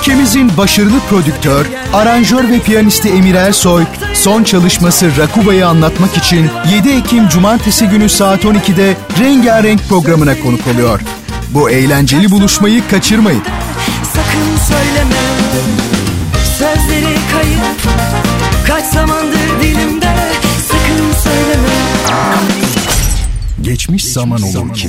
Ülkemizin başarılı prodüktör, aranjör ve piyanisti Emir Ersoy, son çalışması Rakuba'yı anlatmak için 7 Ekim Cumartesi günü saat 12'de Rengarenk programına konuk oluyor. Bu eğlenceli buluşmayı kaçırmayın. Sakın söyleme Sözleri kayıp Kaç zamandır dilimde Sakın söyleme Geçmiş zaman olur ki.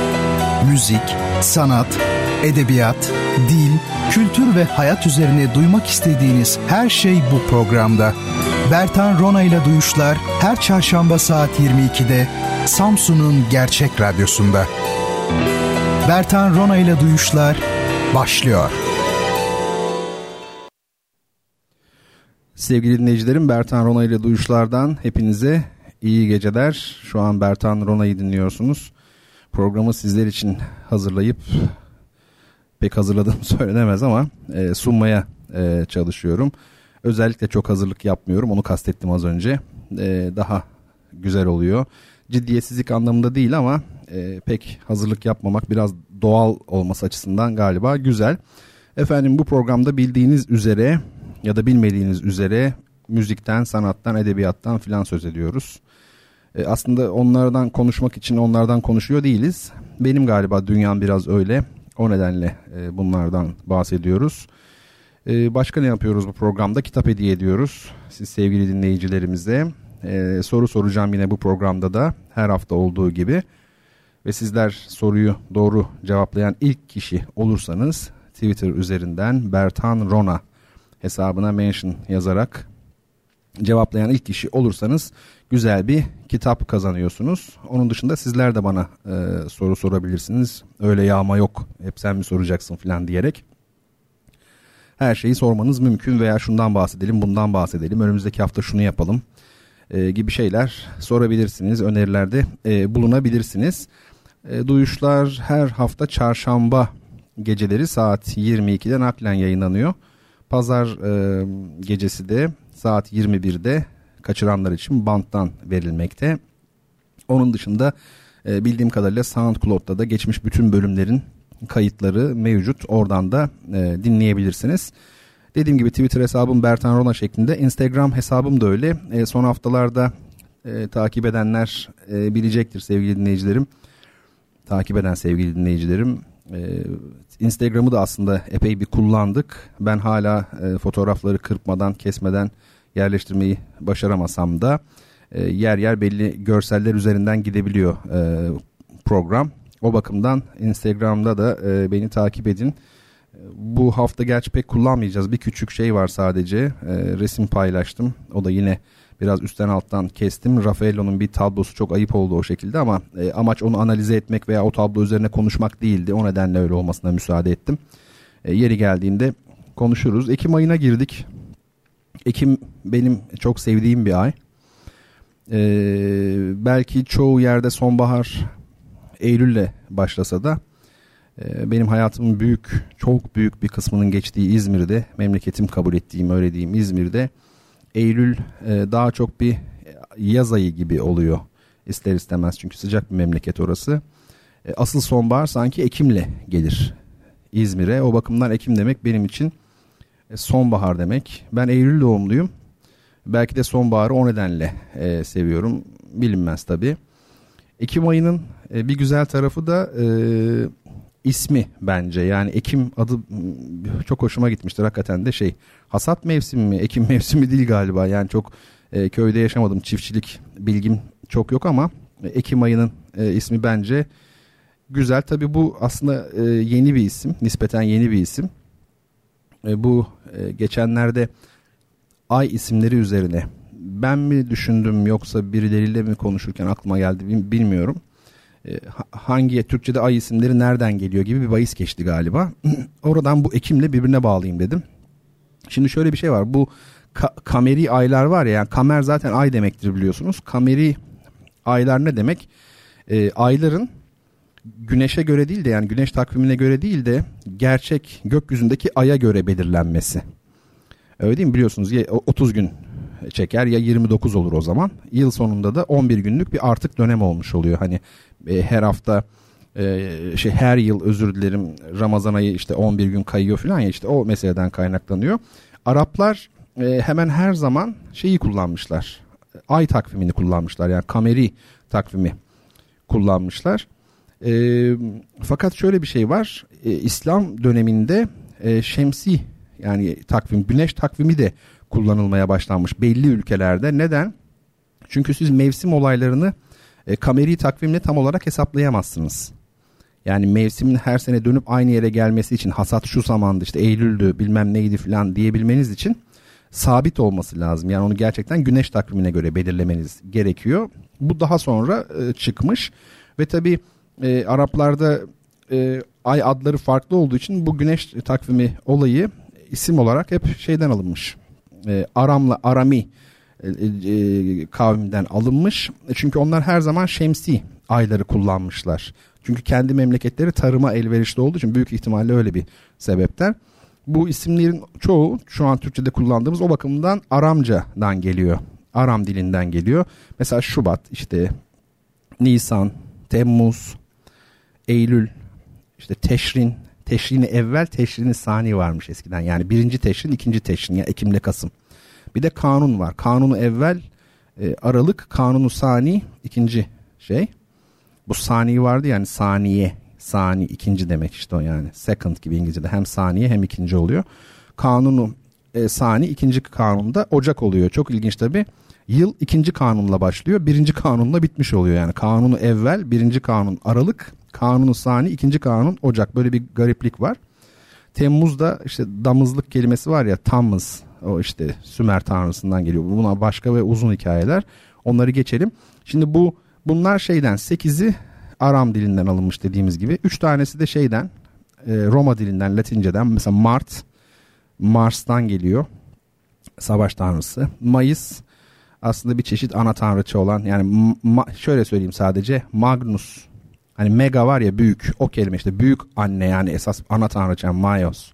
Müzik, sanat, edebiyat, dil, kültür ve hayat üzerine duymak istediğiniz her şey bu programda. Bertan Rona'yla Duyuşlar her çarşamba saat 22'de Samsun'un Gerçek Radyosu'nda. Bertan Rona'yla Duyuşlar başlıyor. Sevgili dinleyicilerim Bertan Rona ile Duyuşlardan hepinize iyi geceler. Şu an Bertan Rona'yı dinliyorsunuz. Programı sizler için hazırlayıp pek hazırladığım söylenemez ama e, sunmaya e, çalışıyorum. Özellikle çok hazırlık yapmıyorum onu kastettim az önce. E, daha güzel oluyor. Ciddiyetsizlik anlamında değil ama e, pek hazırlık yapmamak biraz doğal olması açısından galiba güzel. Efendim bu programda bildiğiniz üzere ya da bilmediğiniz üzere müzikten, sanattan, edebiyattan filan söz ediyoruz. E, aslında onlardan konuşmak için onlardan konuşuyor değiliz. Benim galiba dünyam biraz öyle. O nedenle e, bunlardan bahsediyoruz. E, başka ne yapıyoruz bu programda? Kitap hediye ediyoruz. Siz sevgili dinleyicilerimize. Soru soracağım yine bu programda da her hafta olduğu gibi. Ve sizler soruyu doğru cevaplayan ilk kişi olursanız Twitter üzerinden Bertan Rona hesabına mention yazarak cevaplayan ilk kişi olursanız güzel bir kitap kazanıyorsunuz. Onun dışında sizler de bana e, soru sorabilirsiniz. Öyle yağma yok hep sen mi soracaksın falan diyerek. Her şeyi sormanız mümkün veya şundan bahsedelim bundan bahsedelim önümüzdeki hafta şunu yapalım e, gibi şeyler sorabilirsiniz. Önerilerde e, bulunabilirsiniz. E, duyuşlar her hafta çarşamba geceleri saat 22'de naklen yayınlanıyor. Pazar e, gecesi de saat 21'de kaçıranlar için banttan verilmekte. Onun dışında e, bildiğim kadarıyla SoundCloud'da da geçmiş bütün bölümlerin kayıtları mevcut. Oradan da e, dinleyebilirsiniz. Dediğim gibi Twitter hesabım Bertan Rona şeklinde. Instagram hesabım da öyle. E, son haftalarda takip edenler bilecektir sevgili dinleyicilerim. Takip eden sevgili dinleyicilerim. E, Instagram'ı da aslında epey bir kullandık. Ben hala fotoğrafları kırpmadan, kesmeden yerleştirmeyi başaramasam da e, yer yer belli görseller üzerinden gidebiliyor e, program. O bakımdan Instagram'da da e, beni takip edin. Bu hafta gerçi pek kullanmayacağız. Bir küçük şey var sadece. E, resim paylaştım. O da yine biraz üstten alttan kestim. Raffaello'nun bir tablosu çok ayıp oldu o şekilde ama e, amaç onu analize etmek veya o tablo üzerine konuşmak değildi. O nedenle öyle olmasına müsaade ettim. E, yeri geldiğinde konuşuruz. Ekim ayına girdik. Ekim benim çok sevdiğim bir ay. Ee, belki çoğu yerde sonbahar Eylül'le başlasa da e, benim hayatımın büyük, çok büyük bir kısmının geçtiği İzmir'de, memleketim kabul ettiğim öyle diyeyim İzmir'de Eylül e, daha çok bir yaz ayı gibi oluyor ister istemez çünkü sıcak bir memleket orası. E, asıl sonbahar sanki Ekim'le gelir İzmir'e. O bakımdan Ekim demek benim için e, sonbahar demek. Ben Eylül doğumluyum. Belki de sonbaharı o nedenle e, seviyorum. Bilinmez tabii. Ekim ayının e, bir güzel tarafı da e, ismi bence. Yani Ekim adı çok hoşuma gitmiştir hakikaten de şey. Hasat mevsimi mi? Ekim mevsimi değil galiba. Yani çok e, köyde yaşamadım. Çiftçilik bilgim çok yok ama e, Ekim ayının e, ismi bence güzel. Tabii bu aslında e, yeni bir isim. Nispeten yeni bir isim. Bu e, geçenlerde ay isimleri üzerine ben mi düşündüm yoksa birileriyle mi konuşurken aklıma geldi bilmiyorum. e, hangi Türkçe'de ay isimleri nereden geliyor gibi bir bahis geçti galiba. Oradan bu Ekim'le birbirine bağlayayım dedim. Şimdi şöyle bir şey var. Bu ka- kameri aylar var ya yani kamer zaten ay demektir biliyorsunuz. Kameri aylar ne demek? E, ayların güneşe göre değil de yani güneş takvimine göre değil de gerçek gökyüzündeki aya göre belirlenmesi. Öyle değil mi? Biliyorsunuz ya 30 gün çeker ya 29 olur o zaman. Yıl sonunda da 11 günlük bir artık dönem olmuş oluyor. Hani e, her hafta e, şey her yıl özür dilerim Ramazan ayı işte 11 gün kayıyor falan ya işte o meseleden kaynaklanıyor. Araplar e, hemen her zaman şeyi kullanmışlar. Ay takvimini kullanmışlar yani kameri takvimi kullanmışlar. E, fakat şöyle bir şey var. E, İslam döneminde e, şemsi yani takvim güneş takvimi de kullanılmaya başlanmış belli ülkelerde. Neden? Çünkü siz mevsim olaylarını e, kameri takvimle tam olarak hesaplayamazsınız. Yani mevsimin her sene dönüp aynı yere gelmesi için hasat şu zamandı işte Eylül'dü bilmem neydi falan diyebilmeniz için sabit olması lazım. Yani onu gerçekten güneş takvimine göre belirlemeniz gerekiyor. Bu daha sonra e, çıkmış ve tabi e, Araplarda e, ay adları farklı olduğu için bu güneş takvimi olayı isim olarak hep şeyden alınmış. E, Aramla Arami e, e, kavminden alınmış. E, çünkü onlar her zaman şemsi ayları kullanmışlar. Çünkü kendi memleketleri tarıma elverişli olduğu için büyük ihtimalle öyle bir sebepten. Bu isimlerin çoğu şu an Türkçe'de kullandığımız o bakımdan Aramca'dan geliyor. Aram dilinden geliyor. Mesela Şubat, işte Nisan, Temmuz, Eylül, işte Teşrin, Teşrini evvel, Teşrini sani varmış eskiden. Yani birinci Teşrin, ikinci Teşrin yani Ekim'le Kasım. Bir de kanun var. Kanunu evvel e, Aralık, kanunu sani ikinci şey. Bu sani vardı yani saniye. Sani ikinci demek işte o yani. Second gibi İngilizce'de hem saniye hem ikinci oluyor. Kanunu e, sani ikinci kanunda Ocak oluyor. Çok ilginç tabi. Yıl ikinci kanunla başlıyor. Birinci kanunla bitmiş oluyor yani. Kanunu evvel, birinci kanun Aralık, kanunu sani, ikinci kanun Ocak. Böyle bir gariplik var. Temmuz'da işte damızlık kelimesi var ya Tammuz o işte Sümer tanrısından geliyor. Buna başka ve uzun hikayeler. Onları geçelim. Şimdi bu bunlar şeyden 8'i Aram dilinden alınmış dediğimiz gibi. 3 tanesi de şeyden e, Roma dilinden Latinceden mesela Mart Mars'tan geliyor. Savaş tanrısı. Mayıs aslında bir çeşit ana tanrıçı olan yani şöyle söyleyeyim sadece Magnus hani mega var ya büyük o kelime işte büyük anne yani esas ana tanrıçı yani Maios.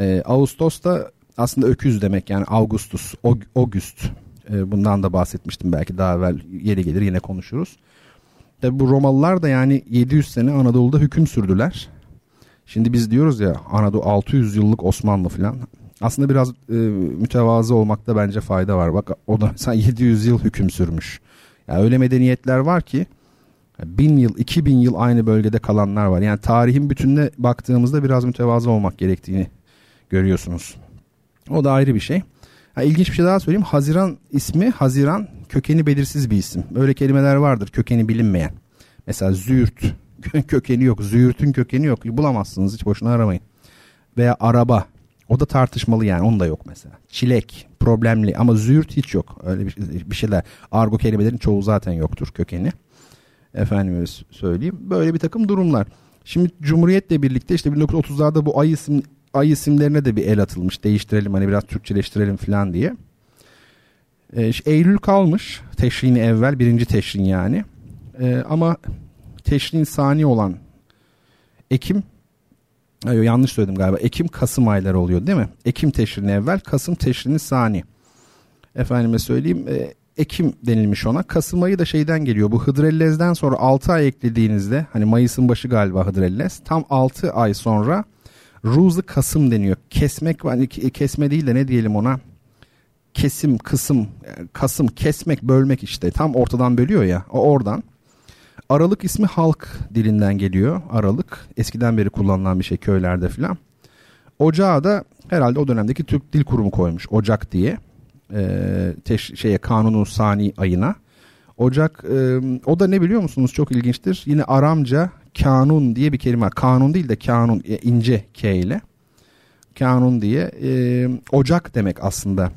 Ee, Ağustos da aslında öküz demek yani Augustus, August. E, bundan da bahsetmiştim belki daha evvel yeri gelir yine konuşuruz. Tabi bu Romalılar da yani 700 sene Anadolu'da hüküm sürdüler. Şimdi biz diyoruz ya Anadolu 600 yıllık Osmanlı falan. Aslında biraz e, mütevazı olmakta bence fayda var. Bak o da mesela 700 yıl hüküm sürmüş. Yani öyle medeniyetler var ki bin yıl, iki bin yıl aynı bölgede kalanlar var. Yani tarihin bütününe baktığımızda biraz mütevazı olmak gerektiğini görüyorsunuz. O da ayrı bir şey. Ha, ilginç bir şey daha söyleyeyim. Haziran ismi Haziran kökeni belirsiz bir isim. Öyle kelimeler vardır kökeni bilinmeyen. Mesela züğürt kökeni yok. Züğürtün kökeni yok. Bulamazsınız hiç boşuna aramayın. Veya araba. O da tartışmalı yani. Onun da yok mesela. Çilek problemli ama züğürt hiç yok. Öyle bir, bir şeyler. Argo kelimelerin çoğu zaten yoktur kökeni. Efendim söyleyeyim. Böyle bir takım durumlar. Şimdi Cumhuriyet'le birlikte işte 1930'larda bu ay isim ay isimlerine de bir el atılmış. Değiştirelim hani biraz Türkçeleştirelim falan diye. E, işte Eylül kalmış. Teşrini evvel birinci teşrin yani. E, ama teşrin sani olan Ekim Hayır, yanlış söyledim galiba. Ekim Kasım ayları oluyor değil mi? Ekim teşrini evvel, Kasım teşrini sani. Efendime söyleyeyim. E, Ekim denilmiş ona. Kasım ayı da şeyden geliyor. Bu Hıdrellez'den sonra 6 ay eklediğinizde hani Mayıs'ın başı galiba Hıdrellez. Tam 6 ay sonra Ruzu Kasım deniyor. Kesmek hani kesme değil de ne diyelim ona? Kesim, kısım, kasım, kesmek, bölmek işte. Tam ortadan bölüyor ya. O oradan. Aralık ismi halk dilinden geliyor. Aralık eskiden beri kullanılan bir şey köylerde filan. Ocağı da herhalde o dönemdeki Türk Dil Kurumu koymuş Ocak diye. Ee, teş, şeye kanunun sani ayına. Ocak e, o da ne biliyor musunuz çok ilginçtir. Yine Aramca kanun diye bir kelime. Kanun değil de kanun e, ince K ile. Kanun diye e, ocak demek aslında.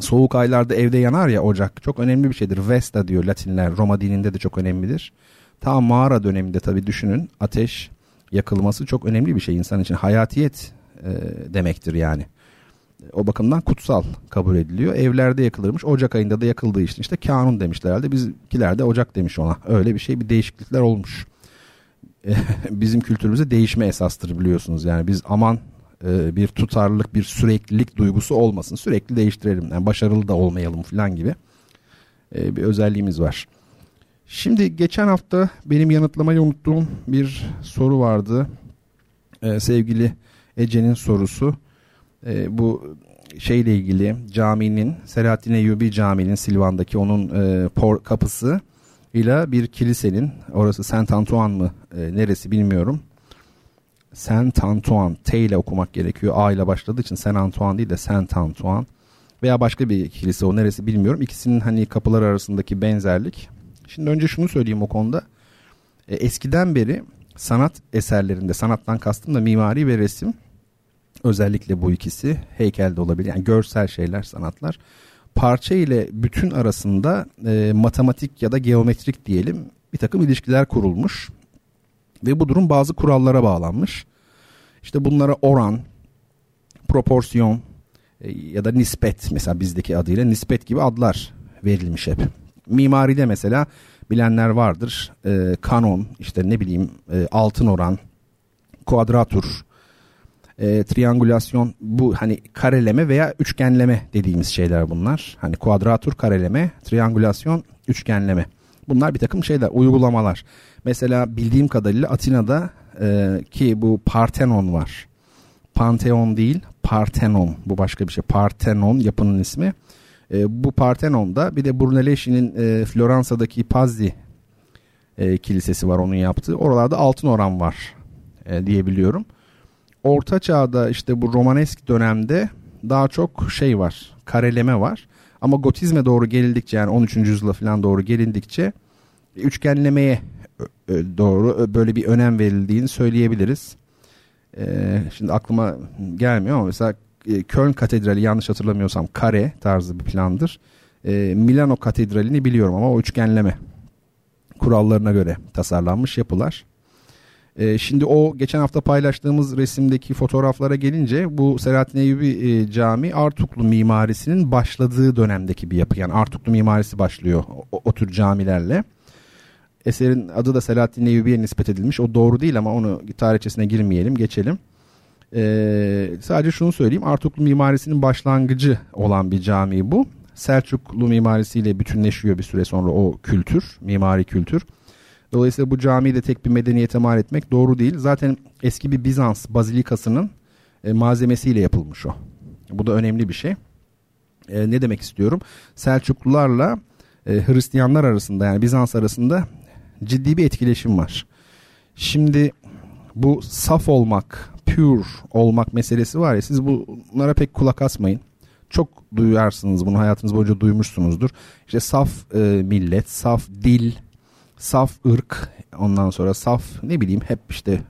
Soğuk aylarda evde yanar ya ocak. Çok önemli bir şeydir. Vesta diyor Latinler. Roma dininde de çok önemlidir. Ta mağara döneminde tabii düşünün ateş yakılması çok önemli bir şey insan için. Hayatiyet e, demektir yani. O bakımdan kutsal kabul ediliyor. Evlerde yakılırmış. Ocak ayında da yakıldığı için işte kanun demişler herhalde. Bizimkiler de Ocak demiş ona. Öyle bir şey bir değişiklikler olmuş. Bizim kültürümüzde değişme esastır biliyorsunuz. Yani biz aman e, bir tutarlılık bir süreklilik duygusu olmasın. Sürekli değiştirelim. Yani başarılı da olmayalım falan gibi e, bir özelliğimiz var. Şimdi geçen hafta benim yanıtlamayı unuttuğum bir soru vardı. Ee, sevgili Ece'nin sorusu. Ee, bu şeyle ilgili caminin Selahattin Eyyubi Camii'nin Silvan'daki onun e, por, kapısı ile bir kilisenin orası Saint Antoine mı e, neresi bilmiyorum. Saint Antoine T ile okumak gerekiyor. A ile başladığı için Saint Antoine değil de Saint Antoine veya başka bir kilise o neresi bilmiyorum. İkisinin hani kapılar arasındaki benzerlik Şimdi önce şunu söyleyeyim o konuda. E, eskiden beri sanat eserlerinde, sanattan kastım da mimari ve resim özellikle bu ikisi heykel de olabilir. Yani görsel şeyler, sanatlar. Parça ile bütün arasında e, matematik ya da geometrik diyelim bir takım ilişkiler kurulmuş. Ve bu durum bazı kurallara bağlanmış. İşte bunlara oran, proporsiyon e, ya da nispet mesela bizdeki adıyla nispet gibi adlar verilmiş hep mimaride mesela bilenler vardır. E, kanon işte ne bileyim e, altın oran, kuadratur, e, triangülasyon bu hani kareleme veya üçgenleme dediğimiz şeyler bunlar. Hani kuadratur kareleme, triangülasyon üçgenleme. Bunlar bir takım şeyler, uygulamalar. Mesela bildiğim kadarıyla Atina'da e, ki bu Parthenon var. Pantheon değil, Parthenon. Bu başka bir şey. Parthenon yapının ismi. E, bu Partenon'da bir de Brunelleschi'nin e, Floransa'daki Pazzi e, kilisesi var onun yaptığı. Oralarda altın oran var e, diyebiliyorum. Orta çağda işte bu Romanesk dönemde daha çok şey var. Kareleme var. Ama gotizme doğru gelindikçe yani 13. yüzyıla falan doğru gelindikçe üçgenlemeye doğru böyle bir önem verildiğini söyleyebiliriz. Ee, şimdi aklıma gelmiyor ama mesela e, Köln Katedrali yanlış hatırlamıyorsam kare tarzı bir plandır. E, Milano Katedrali'ni biliyorum ama o üçgenleme kurallarına göre tasarlanmış yapılar. E, şimdi o geçen hafta paylaştığımız resimdeki fotoğraflara gelince bu Selahattin Eyyubi e, Cami Artuklu mimarisinin başladığı dönemdeki bir yapı. Yani Artuklu mimarisi başlıyor o, o tür camilerle. Eserin adı da Selahattin Eyyubi'ye nispet edilmiş. O doğru değil ama onu tarihçesine girmeyelim, geçelim. Ee, sadece şunu söyleyeyim. Artuklu mimarisinin başlangıcı olan bir cami bu. Selçuklu mimarisiyle bütünleşiyor bir süre sonra o kültür, mimari kültür. Dolayısıyla bu camiyi de tek bir medeniyete mal etmek doğru değil. Zaten eski bir Bizans bazilikasının e, malzemesiyle yapılmış o. Bu da önemli bir şey. E, ne demek istiyorum? Selçuklularla e, Hristiyanlar arasında yani Bizans arasında ciddi bir etkileşim var. Şimdi bu saf olmak, pure olmak meselesi var ya siz bunlara pek kulak asmayın. Çok duyarsınız bunu hayatınız boyunca duymuşsunuzdur. İşte saf e, millet, saf dil, saf ırk, ondan sonra saf ne bileyim hep işte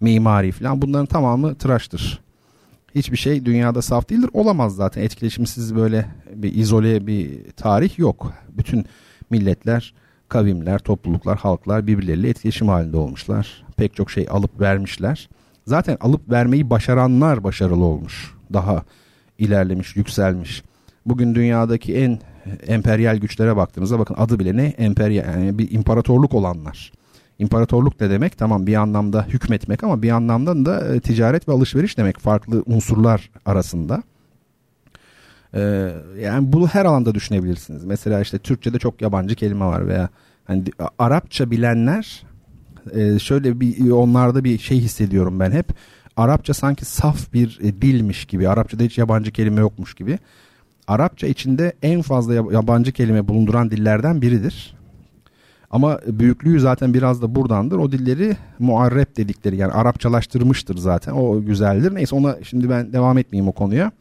mimari falan bunların tamamı tıraştır. Hiçbir şey dünyada saf değildir. Olamaz zaten. Etkileşimsiz böyle bir izole bir tarih yok. Bütün milletler, kavimler, topluluklar, halklar birbirleriyle etkileşim halinde olmuşlar. Pek çok şey alıp vermişler. Zaten alıp vermeyi başaranlar başarılı olmuş. Daha ilerlemiş, yükselmiş. Bugün dünyadaki en emperyal güçlere baktığınızda bakın adı bile ne? Emperyal yani bir imparatorluk olanlar. İmparatorluk ne demek? Tamam bir anlamda hükmetmek ama bir anlamda da e, ticaret ve alışveriş demek farklı unsurlar arasında. Ee, yani bunu her alanda düşünebilirsiniz. Mesela işte Türkçe'de çok yabancı kelime var veya hani Arapça bilenler e, şöyle bir onlarda bir şey hissediyorum ben hep. Arapça sanki saf bir e, dilmiş gibi. Arapçada hiç yabancı kelime yokmuş gibi. Arapça içinde en fazla yabancı kelime bulunduran dillerden biridir. Ama büyüklüğü zaten biraz da buradandır. O dilleri muarrep dedikleri yani Arapçalaştırmıştır zaten. O güzeldir. Neyse ona şimdi ben devam etmeyeyim o konuya.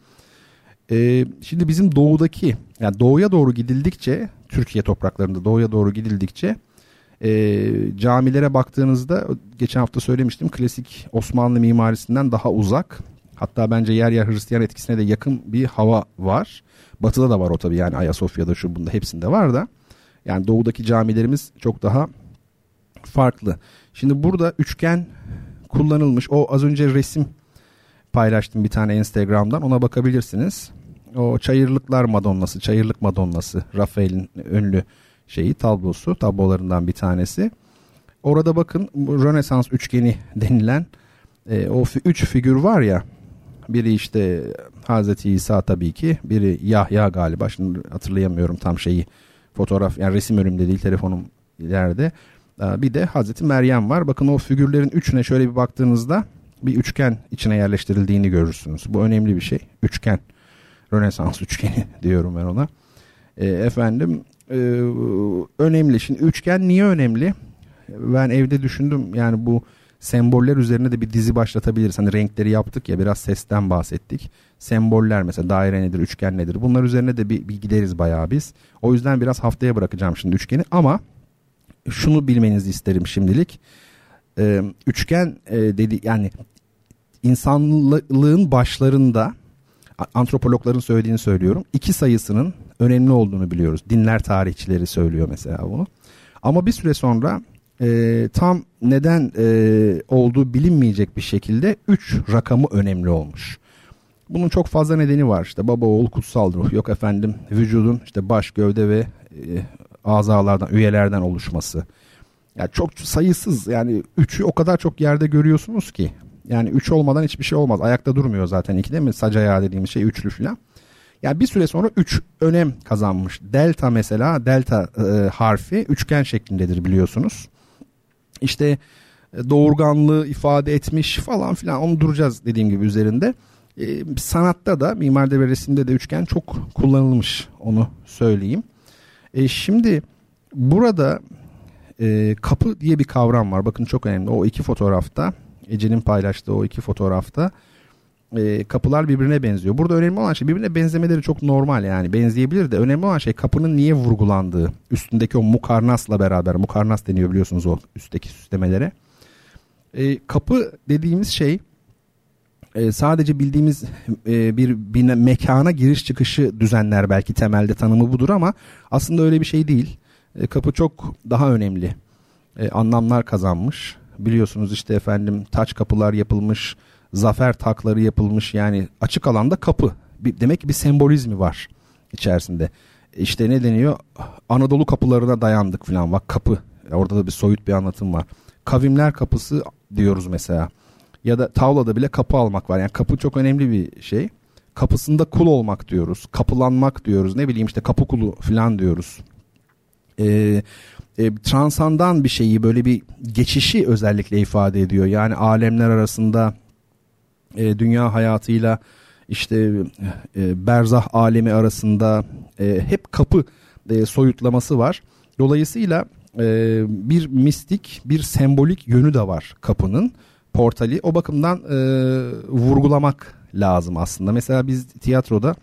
Ee, şimdi bizim doğudaki yani doğuya doğru gidildikçe Türkiye topraklarında doğuya doğru gidildikçe e, camilere baktığınızda geçen hafta söylemiştim klasik Osmanlı mimarisinden daha uzak. Hatta bence yer yer Hristiyan etkisine de yakın bir hava var. Batı'da da var o tabii yani Ayasofya'da şu bunda hepsinde var da. Yani doğudaki camilerimiz çok daha farklı. Şimdi burada üçgen kullanılmış. O az önce resim paylaştım bir tane Instagram'dan. Ona bakabilirsiniz. O Çayırlıklar Madonnası, Çayırlık Madonnası, Rafael'in ünlü şeyi tablosu, tablolarından bir tanesi. Orada bakın Rönesans üçgeni denilen e, o üç figür var ya. Biri işte Hazreti İsa tabii ki, biri Yahya galiba. Şimdi hatırlayamıyorum tam şeyi. Fotoğraf yani resim önümde değil, telefonum ileride. E, bir de Hazreti Meryem var. Bakın o figürlerin üçüne şöyle bir baktığınızda bir üçgen içine yerleştirildiğini görürsünüz. Bu önemli bir şey. Üçgen. Rönesans üçgeni diyorum ben ona. E, efendim e, önemli. Şimdi üçgen niye önemli? Ben evde düşündüm yani bu semboller üzerine de bir dizi başlatabiliriz. Hani renkleri yaptık ya biraz sesten bahsettik. Semboller mesela daire nedir, üçgen nedir? Bunlar üzerine de bir, bir gideriz bayağı biz. O yüzden biraz haftaya bırakacağım şimdi üçgeni ama şunu bilmenizi isterim şimdilik. Ee, üçgen e, dedi yani insanlığın başlarında antropologların söylediğini söylüyorum. İki sayısının önemli olduğunu biliyoruz. Dinler tarihçileri söylüyor mesela bunu. Ama bir süre sonra e, tam neden e, olduğu bilinmeyecek bir şekilde 3 rakamı önemli olmuş. Bunun çok fazla nedeni var işte baba oğul kutsal ruh yok efendim vücudun işte baş gövde ve e, azalardan üyelerden oluşması. Yani çok sayısız yani üçü o kadar çok yerde görüyorsunuz ki yani 3 olmadan hiçbir şey olmaz. Ayakta durmuyor zaten 2 değil mi? Sac ayağı dediğimiz şey üçlü falan. Yani bir süre sonra 3 önem kazanmış. Delta mesela delta e, harfi üçgen şeklindedir biliyorsunuz. İşte e, doğurganlığı ifade etmiş falan filan onu duracağız dediğim gibi üzerinde. E, sanatta da mimaride ve resimde de üçgen çok kullanılmış onu söyleyeyim. E, şimdi burada e, kapı diye bir kavram var. Bakın çok önemli. O iki fotoğrafta Ece'nin paylaştığı o iki fotoğrafta e, kapılar birbirine benziyor. Burada önemli olan şey birbirine benzemeleri çok normal yani benzeyebilir de önemli olan şey kapının niye vurgulandığı. Üstündeki o mukarnasla beraber mukarnas deniyor biliyorsunuz o üstteki süslemelere. E, kapı dediğimiz şey e, sadece bildiğimiz e, bir, bir mekana giriş çıkışı düzenler belki temelde tanımı budur ama aslında öyle bir şey değil. E, kapı çok daha önemli e, anlamlar kazanmış. Biliyorsunuz işte efendim taç kapılar yapılmış, zafer takları yapılmış yani açık alanda kapı. Bir, demek ki bir sembolizmi var içerisinde. İşte ne deniyor? Anadolu kapılarına dayandık falan bak kapı. Orada da bir soyut bir anlatım var. Kavimler kapısı diyoruz mesela. Ya da tavlada bile kapı almak var. Yani kapı çok önemli bir şey. Kapısında kul olmak diyoruz. Kapılanmak diyoruz. Ne bileyim işte kapı kulu falan diyoruz. Ee, e, transandan bir şeyi böyle bir geçişi özellikle ifade ediyor. Yani alemler arasında e, dünya hayatıyla işte e, berzah alemi arasında e, hep kapı e, soyutlaması var. Dolayısıyla e, bir mistik, bir sembolik yönü de var kapının portali. O bakımdan e, vurgulamak lazım aslında. Mesela biz tiyatroda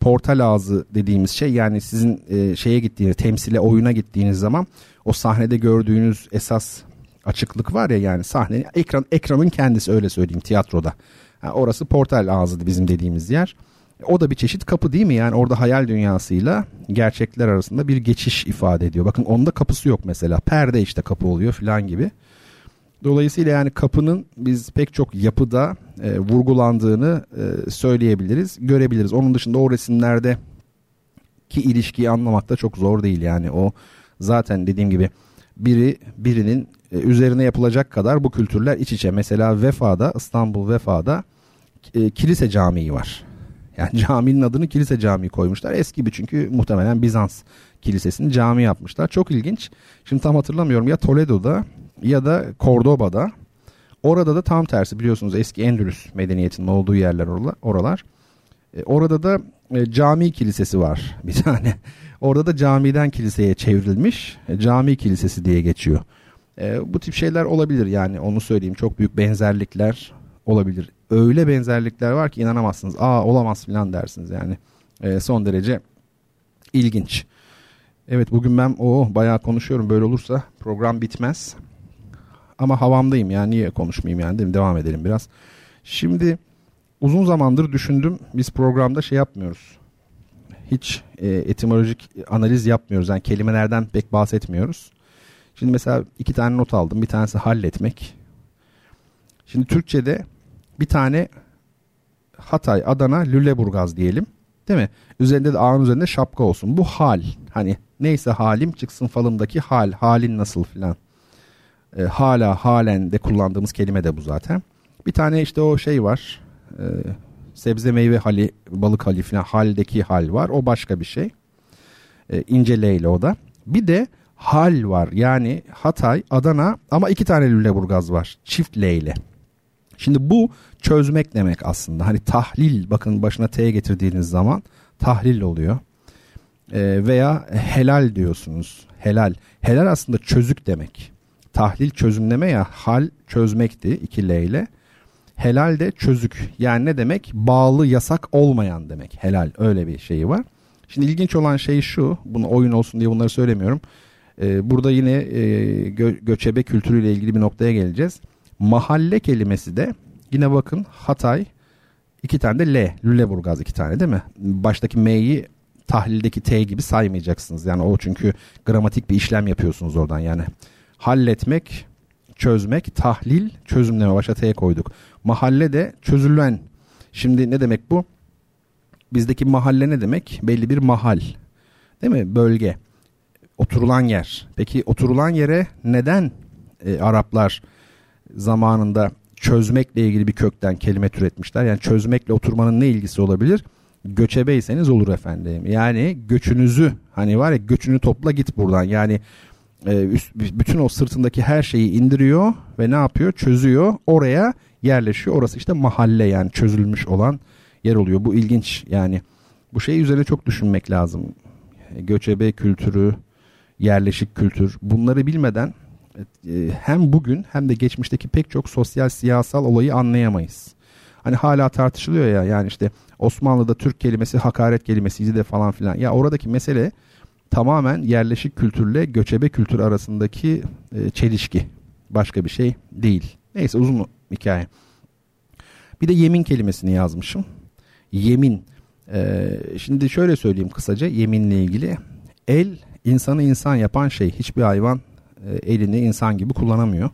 portal ağzı dediğimiz şey yani sizin e, şeye gittiğiniz temsile oyuna gittiğiniz zaman o sahnede gördüğünüz esas açıklık var ya yani sahnenin ekran ekranın kendisi öyle söyleyeyim tiyatroda. Yani orası portal ağzı bizim dediğimiz yer. O da bir çeşit kapı değil mi? Yani orada hayal dünyasıyla gerçekler arasında bir geçiş ifade ediyor. Bakın onda kapısı yok mesela. Perde işte kapı oluyor filan gibi. Dolayısıyla yani kapının biz pek çok yapıda e, vurgulandığını e, söyleyebiliriz, görebiliriz. Onun dışında o resimlerde ki ilişkiyi anlamak da çok zor değil yani o zaten dediğim gibi biri birinin e, üzerine yapılacak kadar bu kültürler iç içe. Mesela Vefa'da İstanbul Vefa'da e, kilise camii var. Yani caminin adını kilise camii koymuşlar. Eski bir çünkü muhtemelen Bizans kilisesini cami yapmışlar. Çok ilginç. Şimdi tam hatırlamıyorum ya Toledo'da ya da Cordoba'da. Orada da tam tersi biliyorsunuz eski Endülüs medeniyetinin olduğu yerler oralar. E, orada da e, cami kilisesi var bir tane. Orada da camiden kiliseye çevrilmiş e, cami kilisesi diye geçiyor. E, bu tip şeyler olabilir yani onu söyleyeyim çok büyük benzerlikler olabilir. Öyle benzerlikler var ki inanamazsınız. Aa olamaz filan dersiniz yani. E, son derece ilginç. Evet bugün ben o bayağı konuşuyorum böyle olursa program bitmez. Ama havamdayım yani niye konuşmayayım yani değil mi? Devam edelim biraz. Şimdi uzun zamandır düşündüm biz programda şey yapmıyoruz. Hiç e, etimolojik analiz yapmıyoruz. Yani kelimelerden pek bahsetmiyoruz. Şimdi mesela iki tane not aldım. Bir tanesi halletmek. Şimdi Türkçe'de bir tane Hatay, Adana, Lüleburgaz diyelim. Değil mi? Üzerinde de A'nın üzerinde şapka olsun. Bu hal. Hani neyse halim çıksın falımdaki hal. Halin nasıl filan. E, hala, halen de kullandığımız kelime de bu zaten. Bir tane işte o şey var. E, sebze meyve hali, balık hali filan haldeki hal var. O başka bir şey. E, ince o da. Bir de hal var. Yani Hatay, Adana ama iki tane Lüleburgaz var. Çift L ile. Şimdi bu çözmek demek aslında. Hani tahlil bakın başına T getirdiğiniz zaman tahlil oluyor. E, veya helal diyorsunuz. Helal. Helal aslında çözük demek. Tahlil çözümleme ya hal çözmekti iki L ile. Helal de çözük. Yani ne demek? Bağlı yasak olmayan demek. Helal öyle bir şeyi var. Şimdi ilginç olan şey şu. Bunu oyun olsun diye bunları söylemiyorum. Ee, burada yine e, gö- göçebe kültürüyle ilgili bir noktaya geleceğiz. Mahalle kelimesi de yine bakın Hatay iki tane de L. Lüleburgaz iki tane değil mi? Baştaki M'yi tahlildeki T gibi saymayacaksınız. Yani o çünkü gramatik bir işlem yapıyorsunuz oradan yani. Halletmek, çözmek, tahlil, çözümleme başa T'ye koyduk. Mahalle de çözülen. Şimdi ne demek bu? Bizdeki mahalle ne demek? Belli bir mahal. Değil mi? Bölge. Oturulan yer. Peki oturulan yere neden e, Araplar zamanında çözmekle ilgili bir kökten kelime türetmişler? Yani çözmekle oturmanın ne ilgisi olabilir? Göçebeyseniz olur efendim. Yani göçünüzü hani var ya göçünü topla git buradan. Yani e, üst, bütün o sırtındaki her şeyi indiriyor ve ne yapıyor? Çözüyor. Oraya yerleşiyor. Orası işte mahalle yani çözülmüş olan yer oluyor. Bu ilginç yani bu şey üzerine çok düşünmek lazım. Göçebe kültürü, yerleşik kültür bunları bilmeden e, hem bugün hem de geçmişteki pek çok sosyal siyasal olayı anlayamayız. Hani hala tartışılıyor ya yani işte Osmanlı'da Türk kelimesi hakaret kelimesiydi de falan filan. Ya oradaki mesele tamamen yerleşik kültürle göçebe kültür arasındaki e, çelişki. Başka bir şey değil. Neyse uzun hikaye. Bir de yemin kelimesini yazmışım. Yemin. Ee, şimdi şöyle söyleyeyim kısaca yeminle ilgili. El insanı insan yapan şey. Hiçbir hayvan e, elini insan gibi kullanamıyor.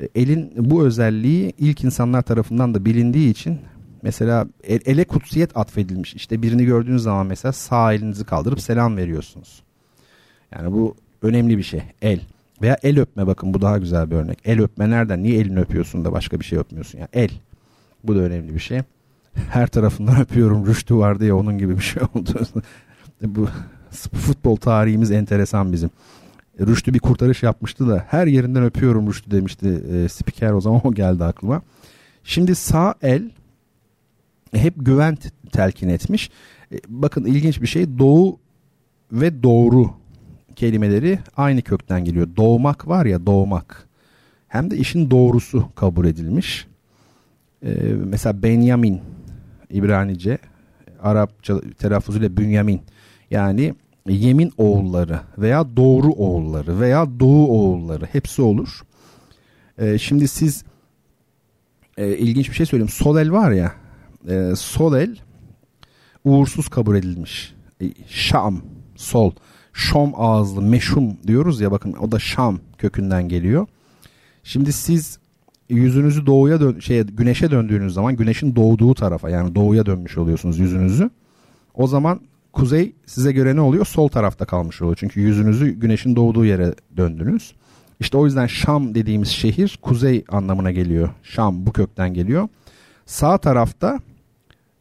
E, elin bu özelliği ilk insanlar tarafından da bilindiği için mesela el, ele kutsiyet atfedilmiş. İşte birini gördüğünüz zaman mesela sağ elinizi kaldırıp selam veriyorsunuz. Yani bu önemli bir şey. El. Veya el öpme bakın bu daha güzel bir örnek. El öpme nereden? Niye elini öpüyorsun da başka bir şey öpmüyorsun? Yani el. Bu da önemli bir şey. Her tarafından öpüyorum. Rüştü vardı ya onun gibi bir şey oldu. bu futbol tarihimiz enteresan bizim. Rüştü bir kurtarış yapmıştı da her yerinden öpüyorum Rüştü demişti e, spiker o zaman o geldi aklıma. Şimdi sağ el hep güven telkin etmiş. E, bakın ilginç bir şey doğu ve doğru kelimeleri aynı kökten geliyor. Doğmak var ya doğmak. Hem de işin doğrusu kabul edilmiş. Ee, mesela Benyamin İbranice Arapça telaffuzuyla Bünyamin yani yemin oğulları veya doğru oğulları veya doğu oğulları hepsi olur. Ee, şimdi siz e, ilginç bir şey söyleyeyim. Sol el var ya e, sol el uğursuz kabul edilmiş. E, Şam sol. Şom ağızlı meşhum diyoruz ya bakın o da Şam kökünden geliyor. Şimdi siz yüzünüzü doğuya dön şeye güneşe döndüğünüz zaman güneşin doğduğu tarafa yani doğuya dönmüş oluyorsunuz yüzünüzü. O zaman kuzey size göre ne oluyor? Sol tarafta kalmış oluyor. Çünkü yüzünüzü güneşin doğduğu yere döndünüz. İşte o yüzden Şam dediğimiz şehir kuzey anlamına geliyor. Şam bu kökten geliyor. Sağ tarafta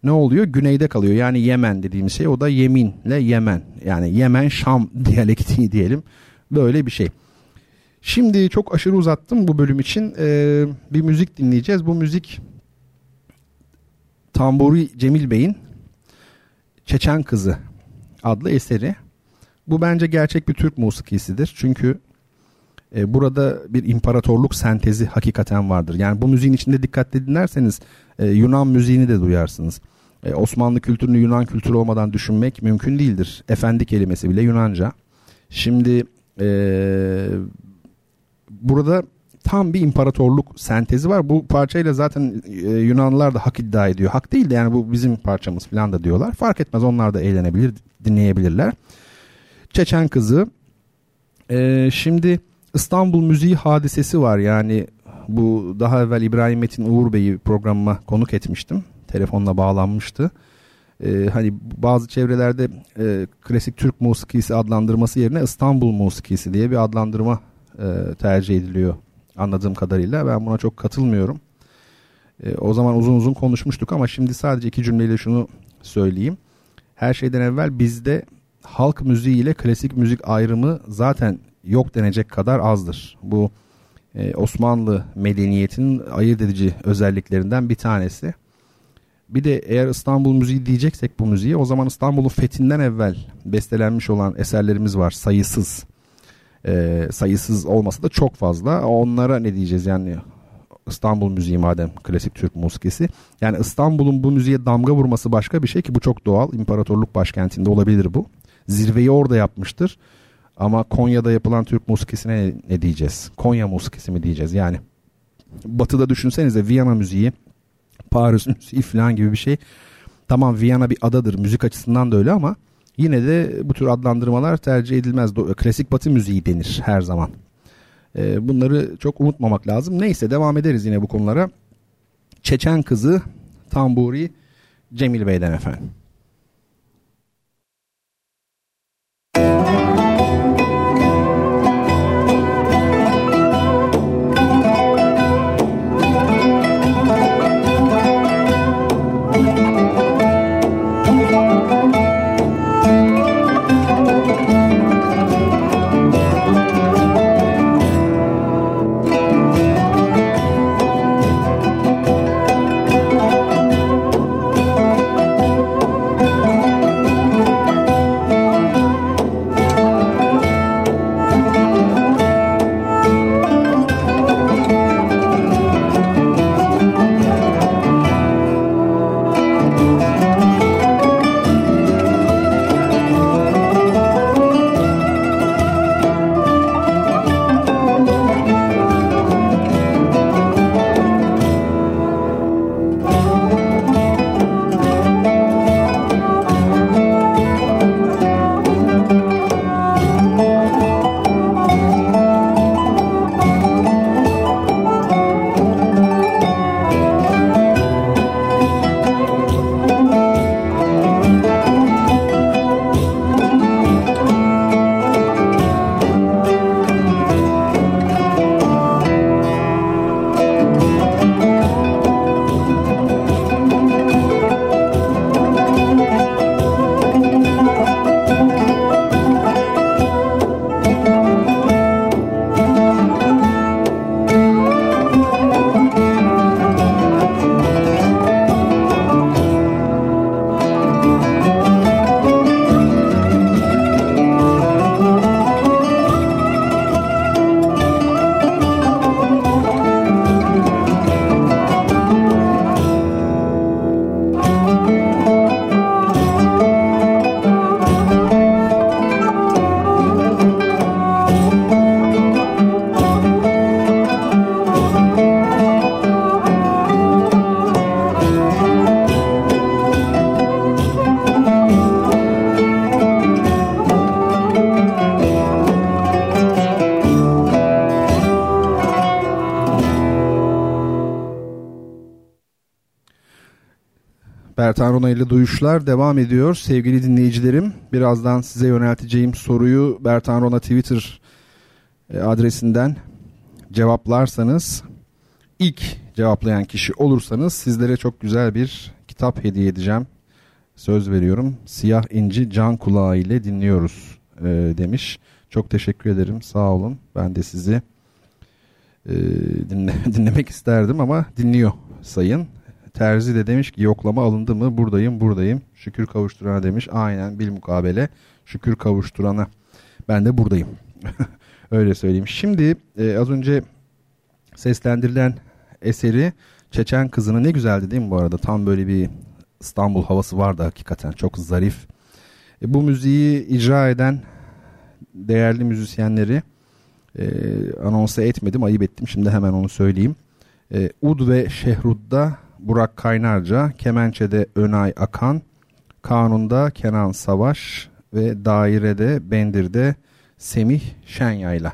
ne oluyor? Güneyde kalıyor. Yani Yemen dediğimiz şey o da yeminle Yemen. Yani Yemen Şam diyalektiği diyelim. Böyle bir şey. Şimdi çok aşırı uzattım bu bölüm için. Ee, bir müzik dinleyeceğiz. Bu müzik Tamburi Cemil Bey'in Çeçen Kızı adlı eseri. Bu bence gerçek bir Türk musikisidir. Çünkü e, burada bir imparatorluk sentezi hakikaten vardır. Yani bu müziğin içinde dikkatli dinlerseniz e, Yunan müziğini de duyarsınız. E, Osmanlı kültürünü Yunan kültürü olmadan düşünmek mümkün değildir. Efendi kelimesi bile Yunanca. Şimdi e, burada tam bir imparatorluk sentezi var. Bu parçayla zaten e, Yunanlılar da hak iddia ediyor. Hak değil de yani bu bizim parçamız falan da diyorlar. Fark etmez onlar da eğlenebilir, dinleyebilirler. Çeçen kızı Ee, şimdi İstanbul Müziği hadisesi var yani bu daha evvel İbrahim Metin Uğur Bey'i programıma konuk etmiştim. Telefonla bağlanmıştı. Ee, hani bazı çevrelerde e, klasik Türk musikisi adlandırması yerine İstanbul musikisi diye bir adlandırma e, tercih ediliyor anladığım kadarıyla. Ben buna çok katılmıyorum. E, o zaman uzun uzun konuşmuştuk ama şimdi sadece iki cümleyle şunu söyleyeyim. Her şeyden evvel bizde halk müziği ile klasik müzik ayrımı zaten yok denecek kadar azdır. Bu e, Osmanlı medeniyetinin ayırt edici özelliklerinden bir tanesi. Bir de eğer İstanbul müziği diyeceksek bu müziği o zaman İstanbul'un fethinden evvel bestelenmiş olan eserlerimiz var sayısız. E, sayısız olmasa da çok fazla. Onlara ne diyeceğiz yani İstanbul müziği madem klasik Türk musikisi. Yani İstanbul'un bu müziğe damga vurması başka bir şey ki bu çok doğal. İmparatorluk başkentinde olabilir bu. Zirveyi orada yapmıştır. Ama Konya'da yapılan Türk musikisine ne diyeceğiz? Konya musikisi mi diyeceğiz? Yani batıda düşünsenize Viyana müziği, Paris müziği falan gibi bir şey. Tamam Viyana bir adadır müzik açısından da öyle ama yine de bu tür adlandırmalar tercih edilmez. Klasik batı müziği denir her zaman. Ee, bunları çok unutmamak lazım. Neyse devam ederiz yine bu konulara. Çeçen kızı Tamburi Cemil Bey'den efendim. Bertan Rona ile duyuşlar devam ediyor. Sevgili dinleyicilerim birazdan size yönelteceğim soruyu Bertan Rona Twitter e, adresinden cevaplarsanız ilk cevaplayan kişi olursanız sizlere çok güzel bir kitap hediye edeceğim. Söz veriyorum. Siyah İnci Can Kulağı ile dinliyoruz e, demiş. Çok teşekkür ederim. Sağ olun. Ben de sizi e, dinle, dinlemek isterdim ama dinliyor sayın. Terzi de demiş ki yoklama alındı mı? Buradayım buradayım. Şükür kavuşturana demiş. Aynen bil mukabele. Şükür kavuşturana. Ben de buradayım. Öyle söyleyeyim. Şimdi e, az önce seslendirilen eseri Çeçen Kızı'nı ne güzeldi değil mi bu arada? Tam böyle bir İstanbul havası vardı hakikaten. Çok zarif. E, bu müziği icra eden değerli müzisyenleri e, anonsa etmedim. Ayıp ettim. Şimdi hemen onu söyleyeyim. E, Ud ve Şehrud'da Burak Kaynarca, Kemençe'de Önay Akan, Kanun'da Kenan Savaş ve Daire'de Bendir'de Semih Şenyay'la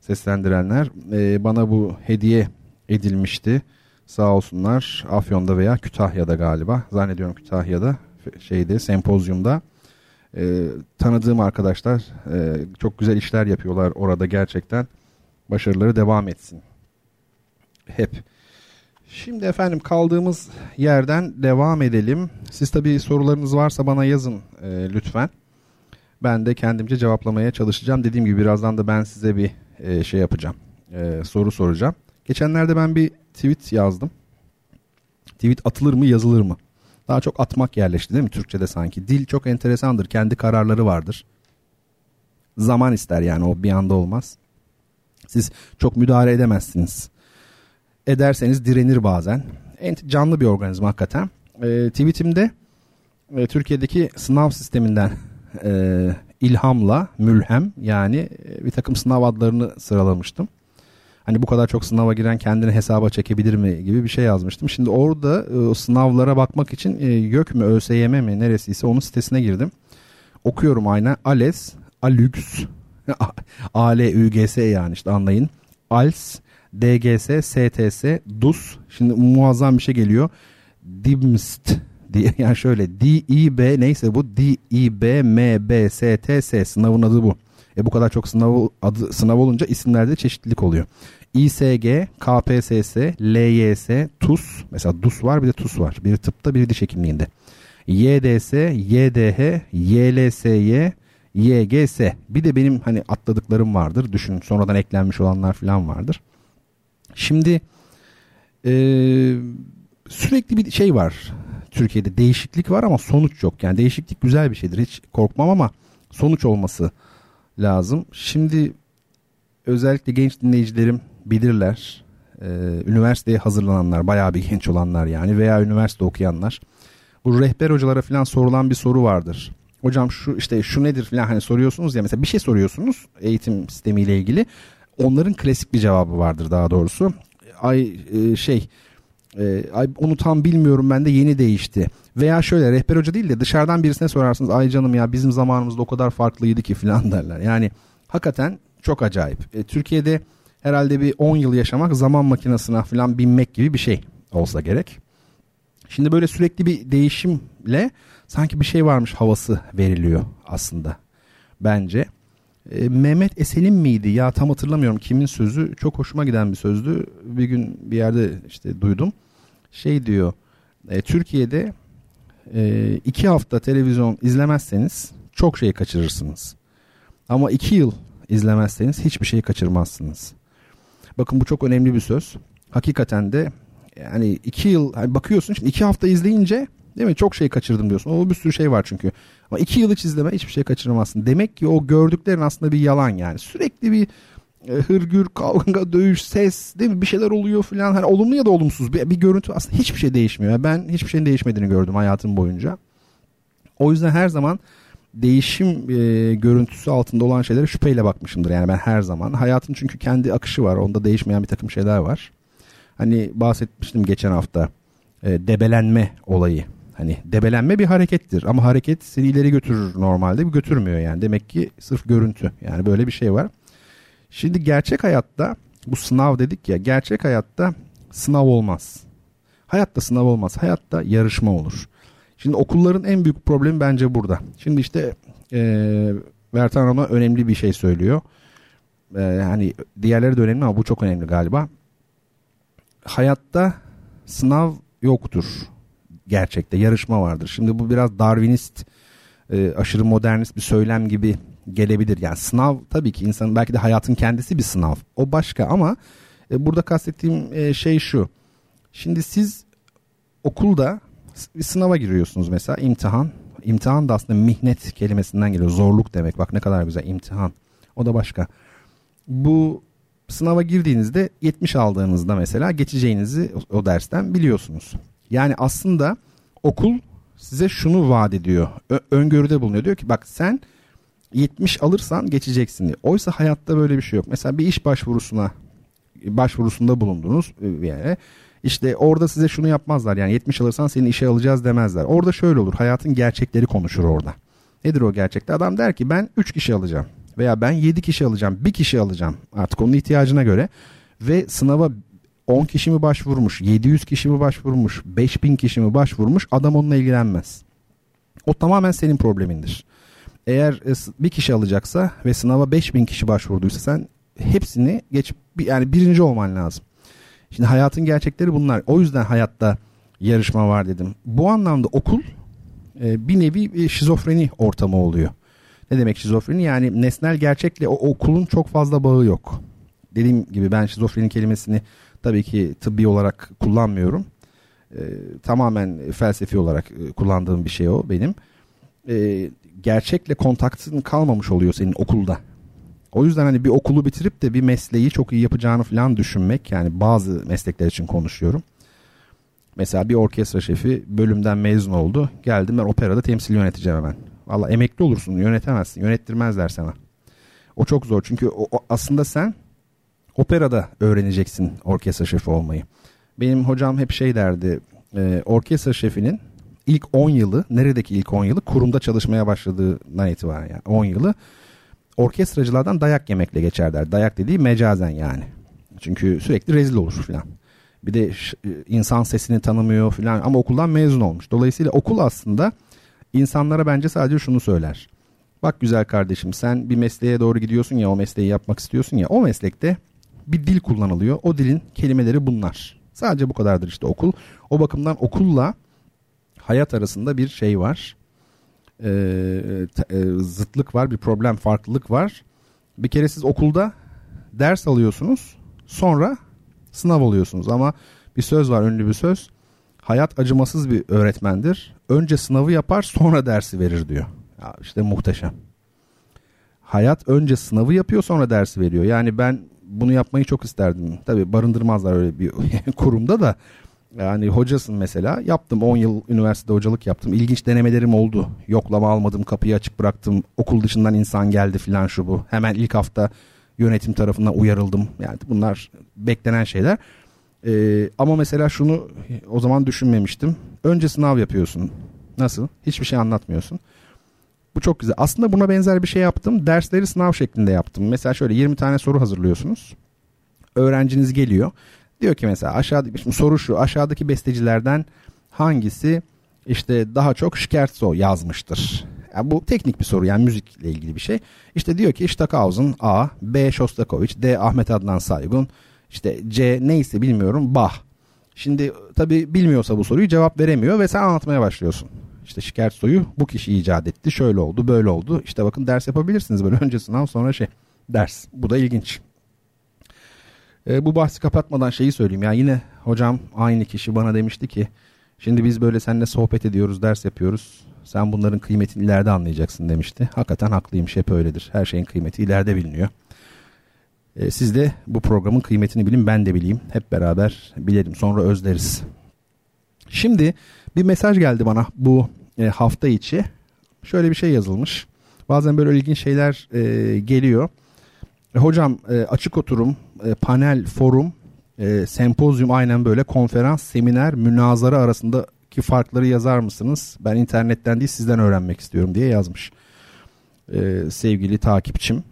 seslendirenler. E, bana bu hediye edilmişti. Sağ olsunlar Afyon'da veya Kütahya'da galiba. Zannediyorum Kütahya'da şeyde sempozyumda. E, tanıdığım arkadaşlar e, çok güzel işler yapıyorlar orada gerçekten. Başarıları devam etsin. Hep. Şimdi efendim kaldığımız yerden devam edelim. Siz tabii sorularınız varsa bana yazın e, lütfen. Ben de kendimce cevaplamaya çalışacağım. Dediğim gibi birazdan da ben size bir e, şey yapacağım. E, soru soracağım. Geçenlerde ben bir tweet yazdım. Tweet atılır mı yazılır mı? Daha çok atmak yerleşti değil mi Türkçe'de sanki? Dil çok enteresandır. Kendi kararları vardır. Zaman ister yani o bir anda olmaz. Siz çok müdahale edemezsiniz. Ederseniz direnir bazen. Canlı bir organizma hakikaten. E, tweetimde e, Türkiye'deki sınav sisteminden e, ilhamla mülhem yani e, bir takım sınav adlarını sıralamıştım. Hani bu kadar çok sınava giren kendini hesaba çekebilir mi gibi bir şey yazmıştım. Şimdi orada e, o sınavlara bakmak için e, YÖK mü ÖSYM mi neresiyse onun sitesine girdim. Okuyorum aynen. ALES, ALÜX, ALÜGS yani işte anlayın. ALS, DGS, STS, DUS. Şimdi muazzam bir şey geliyor. DIMST diye yani şöyle D I B neyse bu D I B M B S T S sınavın adı bu. E bu kadar çok sınav adı sınav olunca isimlerde çeşitlilik oluyor. İSG, KPSS, LYS, TUS mesela DUS var bir de TUS var. Biri tıpta biri diş hekimliğinde. YDS, YDH, YLSY, YGS. Bir de benim hani atladıklarım vardır. Düşün sonradan eklenmiş olanlar falan vardır. Şimdi e, sürekli bir şey var. Türkiye'de değişiklik var ama sonuç yok. Yani değişiklik güzel bir şeydir. Hiç korkmam ama sonuç olması lazım. Şimdi özellikle genç dinleyicilerim bilirler. Ee, üniversiteye hazırlananlar, bayağı bir genç olanlar yani veya üniversite okuyanlar. Bu rehber hocalara falan sorulan bir soru vardır. Hocam şu işte şu nedir falan hani soruyorsunuz ya mesela bir şey soruyorsunuz eğitim sistemiyle ilgili. Onların klasik bir cevabı vardır daha doğrusu. Ay e, şey e, ay onu tam bilmiyorum ben de yeni değişti. Veya şöyle rehber hoca değil de dışarıdan birisine sorarsınız ay canım ya bizim zamanımızda o kadar farklıydı ki falan derler. Yani hakikaten çok acayip. E, Türkiye'de herhalde bir 10 yıl yaşamak zaman makinesine falan binmek gibi bir şey olsa gerek. Şimdi böyle sürekli bir değişimle sanki bir şey varmış havası veriliyor aslında bence. E, Mehmet Esen'in miydi ya tam hatırlamıyorum kimin sözü çok hoşuma giden bir sözdü. Bir gün bir yerde işte duydum. Şey diyor e, Türkiye'de e, iki hafta televizyon izlemezseniz çok şey kaçırırsınız. Ama iki yıl izlemezseniz hiçbir şey kaçırmazsınız. Bakın bu çok önemli bir söz. Hakikaten de yani iki yıl hani bakıyorsun şimdi iki hafta izleyince değil mi çok şey kaçırdım diyorsun. O bir sürü şey var çünkü. Ama iki yıl hiç hiçbir şey kaçırmazsın. Demek ki o gördüklerin aslında bir yalan yani. Sürekli bir e, hırgür, kavga, dövüş, ses değil mi bir şeyler oluyor falan. Hani olumlu ya da olumsuz bir, bir görüntü aslında hiçbir şey değişmiyor. Ben hiçbir şeyin değişmediğini gördüm hayatım boyunca. O yüzden her zaman değişim e, görüntüsü altında olan şeylere şüpheyle bakmışımdır. Yani ben her zaman. Hayatın çünkü kendi akışı var. Onda değişmeyen bir takım şeyler var. Hani bahsetmiştim geçen hafta. E, debelenme olayı. Hani debelenme bir harekettir ama hareket seni ileri götürür normalde bir götürmüyor yani. Demek ki sırf görüntü yani böyle bir şey var. Şimdi gerçek hayatta bu sınav dedik ya gerçek hayatta sınav olmaz. Hayatta sınav olmaz. Hayatta yarışma olur. Şimdi okulların en büyük problemi bence burada. Şimdi işte e, Vertan Rona önemli bir şey söylüyor. E, hani diğerleri de önemli ama bu çok önemli galiba. Hayatta sınav yoktur. Gerçekte yarışma vardır. Şimdi bu biraz Darwinist, e, aşırı modernist bir söylem gibi gelebilir. Yani sınav tabii ki insanın belki de hayatın kendisi bir sınav. O başka ama e, burada kastettiğim e, şey şu. Şimdi siz okulda bir sınava giriyorsunuz mesela imtihan. İmtihan da aslında mihnet kelimesinden geliyor. Zorluk demek. Bak ne kadar güzel imtihan. O da başka. Bu sınava girdiğinizde 70 aldığınızda mesela geçeceğinizi o dersten biliyorsunuz. Yani aslında okul size şunu vaat ediyor. Ö- öngörüde bulunuyor. Diyor ki bak sen 70 alırsan geçeceksin diye. Oysa hayatta böyle bir şey yok. Mesela bir iş başvurusuna başvurusunda bulundunuz bir yere. İşte orada size şunu yapmazlar yani 70 alırsan seni işe alacağız demezler. Orada şöyle olur hayatın gerçekleri konuşur orada. Nedir o gerçekte? Adam der ki ben 3 kişi alacağım veya ben 7 kişi alacağım, bir kişi alacağım artık onun ihtiyacına göre ve sınava 10 kişi mi başvurmuş, 700 kişi mi başvurmuş, 5000 kişi mi başvurmuş adam onunla ilgilenmez. O tamamen senin problemindir. Eğer e, bir kişi alacaksa ve sınava 5000 kişi başvurduysa sen hepsini geç yani birinci olman lazım. Şimdi hayatın gerçekleri bunlar. O yüzden hayatta yarışma var dedim. Bu anlamda okul e, bir nevi bir şizofreni ortamı oluyor. Ne demek şizofreni? Yani nesnel gerçekle o okulun çok fazla bağı yok. Dediğim gibi ben şizofreni kelimesini tabii ki tıbbi olarak kullanmıyorum. E, tamamen felsefi olarak e, kullandığım bir şey o benim. E, gerçekle kontaktın kalmamış oluyor senin okulda. O yüzden hani bir okulu bitirip de bir mesleği çok iyi yapacağını falan düşünmek yani bazı meslekler için konuşuyorum. Mesela bir orkestra şefi bölümden mezun oldu. Geldim ben operada temsil yöneteceğim hemen. Valla emekli olursun yönetemezsin. Yönettirmezler sana. O çok zor çünkü o, o, aslında sen operada öğreneceksin orkestra şefi olmayı. Benim hocam hep şey derdi. E, orkestra şefinin ilk 10 yılı, neredeki ilk 10 yılı kurumda çalışmaya başladığından itibaren yani 10 yılı orkestracılardan dayak yemekle geçer der. Dayak dediği mecazen yani. Çünkü sürekli rezil olur filan. Bir de insan sesini tanımıyor filan ama okuldan mezun olmuş. Dolayısıyla okul aslında insanlara bence sadece şunu söyler. Bak güzel kardeşim sen bir mesleğe doğru gidiyorsun ya o mesleği yapmak istiyorsun ya o meslekte bir dil kullanılıyor. O dilin kelimeleri bunlar. Sadece bu kadardır işte okul. O bakımdan okulla hayat arasında bir şey var. Ee, e, zıtlık var, bir problem, farklılık var. Bir kere siz okulda ders alıyorsunuz, sonra sınav oluyorsunuz ama bir söz var, ünlü bir söz. Hayat acımasız bir öğretmendir. Önce sınavı yapar, sonra dersi verir diyor. Ya işte muhteşem. Hayat önce sınavı yapıyor, sonra dersi veriyor. Yani ben bunu yapmayı çok isterdim. Tabii barındırmazlar öyle bir kurumda da yani hocasın mesela. Yaptım 10 yıl üniversitede hocalık yaptım. İlginç denemelerim oldu. Yoklama almadım, kapıyı açık bıraktım. Okul dışından insan geldi filan şu bu. Hemen ilk hafta yönetim tarafından uyarıldım. Yani bunlar beklenen şeyler. Ee, ama mesela şunu o zaman düşünmemiştim. Önce sınav yapıyorsun. Nasıl? Hiçbir şey anlatmıyorsun. Bu çok güzel. Aslında buna benzer bir şey yaptım. Dersleri sınav şeklinde yaptım. Mesela şöyle 20 tane soru hazırlıyorsunuz. Öğrenciniz geliyor. Diyor ki mesela aşağıda soru şu aşağıdaki bestecilerden hangisi işte daha çok Scherzo yazmıştır? Yani bu teknik bir soru yani müzikle ilgili bir şey. İşte diyor ki Stockhausen A, B Shostakovich, D Ahmet Adnan Saygun, işte C neyse bilmiyorum Bach. Şimdi tabi bilmiyorsa bu soruyu cevap veremiyor ve sen anlatmaya başlıyorsun. İşte Scherzo'yu bu kişi icat etti. Şöyle oldu, böyle oldu. İşte bakın ders yapabilirsiniz böyle önce sınav sonra şey ders. Bu da ilginç. E, bu bahsi kapatmadan şeyi söyleyeyim. Ya yine hocam aynı kişi bana demişti ki şimdi biz böyle seninle sohbet ediyoruz, ders yapıyoruz. Sen bunların kıymetini ileride anlayacaksın demişti. Hakikaten haklıymış hep öyledir. Her şeyin kıymeti ileride biliniyor. E, siz de bu programın kıymetini bilin ben de bileyim. Hep beraber bilelim sonra özleriz. Şimdi bir mesaj geldi bana bu e, hafta içi. Şöyle bir şey yazılmış. Bazen böyle ilginç şeyler e, geliyor. E, hocam e, açık oturum, e, panel, forum, e, sempozyum aynen böyle konferans, seminer, münazara arasındaki farkları yazar mısınız? Ben internetten değil sizden öğrenmek istiyorum diye yazmış e, sevgili takipçim.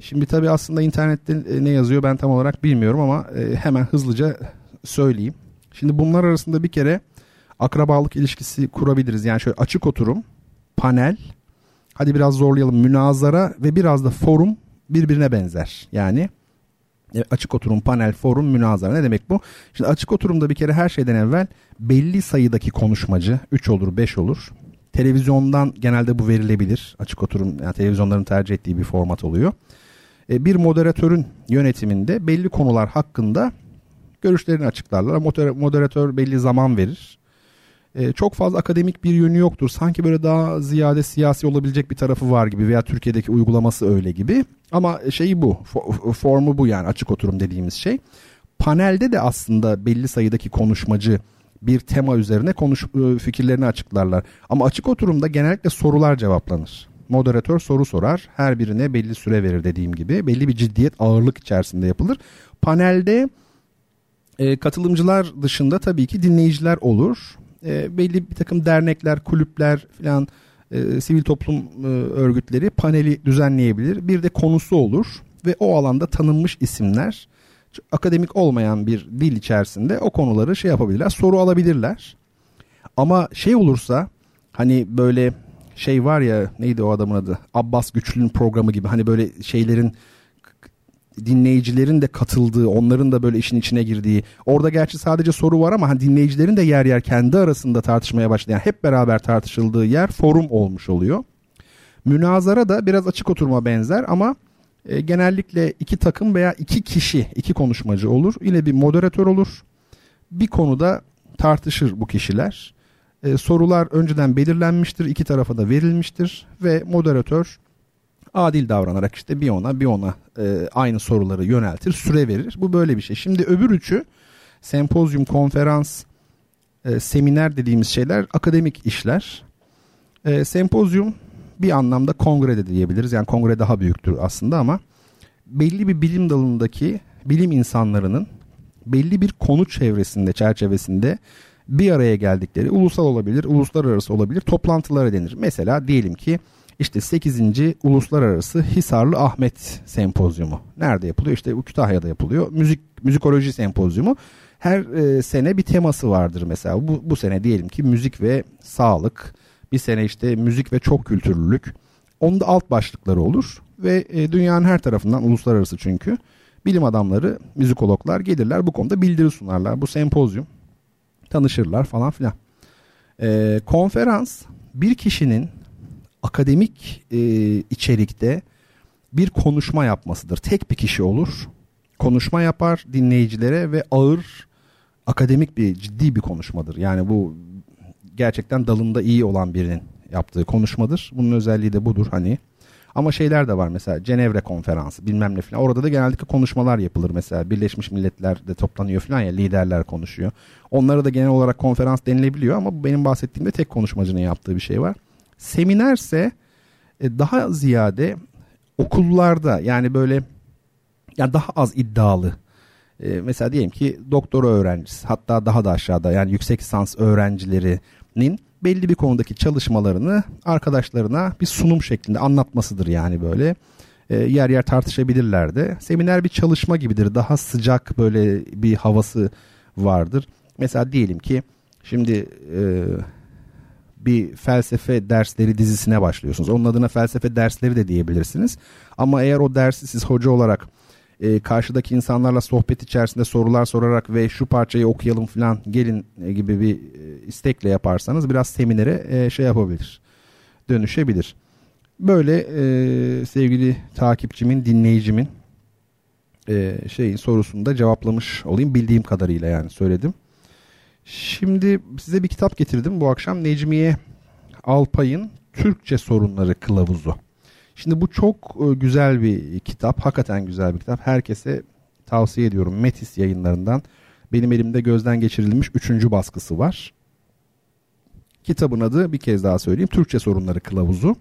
Şimdi tabii aslında internette e, ne yazıyor ben tam olarak bilmiyorum ama e, hemen hızlıca söyleyeyim. Şimdi bunlar arasında bir kere akrabalık ilişkisi kurabiliriz. Yani şöyle açık oturum, panel, hadi biraz zorlayalım münazara ve biraz da forum birbirine benzer. Yani e, açık oturum, panel, forum, münazara ne demek bu? Şimdi açık oturumda bir kere her şeyden evvel belli sayıdaki konuşmacı 3 olur 5 olur. Televizyondan genelde bu verilebilir. Açık oturum yani televizyonların tercih ettiği bir format oluyor. E, bir moderatörün yönetiminde belli konular hakkında görüşlerini açıklarlar. Moderatör belli zaman verir e, çok fazla akademik bir yönü yoktur. Sanki böyle daha ziyade siyasi olabilecek bir tarafı var gibi veya Türkiye'deki uygulaması öyle gibi. Ama şeyi bu, formu bu yani açık oturum dediğimiz şey. Panelde de aslında belli sayıdaki konuşmacı bir tema üzerine konuş e, fikirlerini açıklarlar. Ama açık oturumda genellikle sorular cevaplanır. Moderatör soru sorar. Her birine belli süre verir dediğim gibi. Belli bir ciddiyet ağırlık içerisinde yapılır. Panelde e, katılımcılar dışında tabii ki dinleyiciler olur e, belli bir takım dernekler, kulüpler falan e, sivil toplum e, örgütleri paneli düzenleyebilir. Bir de konusu olur ve o alanda tanınmış isimler akademik olmayan bir dil içerisinde o konuları şey yapabilirler, soru alabilirler. Ama şey olursa hani böyle şey var ya neydi o adamın adı? Abbas Güçlü'nün programı gibi hani böyle şeylerin dinleyicilerin de katıldığı, onların da böyle işin içine girdiği. Orada gerçi sadece soru var ama hani dinleyicilerin de yer yer kendi arasında tartışmaya başlayan, hep beraber tartışıldığı yer forum olmuş oluyor. Münazara da biraz açık oturma benzer ama e, genellikle iki takım veya iki kişi, iki konuşmacı olur. Yine bir moderatör olur. Bir konuda tartışır bu kişiler. E, sorular önceden belirlenmiştir, iki tarafa da verilmiştir ve moderatör adil davranarak işte bir ona bir ona e, aynı soruları yöneltir, süre verir. Bu böyle bir şey. Şimdi öbür üçü sempozyum, konferans, e, seminer dediğimiz şeyler akademik işler. E, sempozyum bir anlamda kongre de diyebiliriz. Yani kongre daha büyüktür aslında ama belli bir bilim dalındaki bilim insanlarının belli bir konu çevresinde, çerçevesinde bir araya geldikleri ulusal olabilir, uluslararası olabilir toplantılara denir. Mesela diyelim ki işte 8. Uluslararası Hisarlı Ahmet Sempozyumu. Nerede yapılıyor? İşte Kütahya'da yapılıyor. Müzik müzikoloji sempozyumu. Her e, sene bir teması vardır mesela. Bu, bu sene diyelim ki müzik ve sağlık. Bir sene işte müzik ve çok kültürlülük. Onda alt başlıkları olur ve e, dünyanın her tarafından uluslararası çünkü bilim adamları, müzikologlar gelirler bu konuda bildiri sunarlar. Bu sempozyum tanışırlar falan filan. E, konferans bir kişinin akademik e, içerikte bir konuşma yapmasıdır. Tek bir kişi olur. Konuşma yapar dinleyicilere ve ağır akademik bir ciddi bir konuşmadır. Yani bu gerçekten dalında iyi olan birinin yaptığı konuşmadır. Bunun özelliği de budur hani. Ama şeyler de var mesela Cenevre konferansı bilmem ne falan. Orada da genellikle konuşmalar yapılır mesela. Birleşmiş Milletler de toplanıyor falan ya liderler konuşuyor. Onlara da genel olarak konferans denilebiliyor ama benim bahsettiğimde tek konuşmacının yaptığı bir şey var. Seminerse e, daha ziyade okullarda yani böyle yani daha az iddialı e, mesela diyelim ki doktora öğrencisi hatta daha da aşağıda yani yüksek lisans öğrencilerinin belli bir konudaki çalışmalarını arkadaşlarına bir sunum şeklinde anlatmasıdır yani böyle e, yer yer tartışabilirler de. Seminer bir çalışma gibidir daha sıcak böyle bir havası vardır. Mesela diyelim ki şimdi bir felsefe dersleri dizisine başlıyorsunuz. Onun adına felsefe dersleri de diyebilirsiniz. Ama eğer o dersi siz hoca olarak e, karşıdaki insanlarla sohbet içerisinde sorular sorarak ve şu parçayı okuyalım falan gelin e, gibi bir e, istekle yaparsanız biraz seminere e, şey yapabilir. Dönüşebilir. Böyle e, sevgili takipçimin, dinleyicimin e, şeyin sorusunu da cevaplamış olayım bildiğim kadarıyla yani söyledim. Şimdi size bir kitap getirdim bu akşam. Necmiye Alpay'ın Türkçe Sorunları Kılavuzu. Şimdi bu çok e, güzel bir kitap. Hakikaten güzel bir kitap. Herkese tavsiye ediyorum. Metis yayınlarından. Benim elimde gözden geçirilmiş üçüncü baskısı var. Kitabın adı bir kez daha söyleyeyim. Türkçe Sorunları Kılavuzu.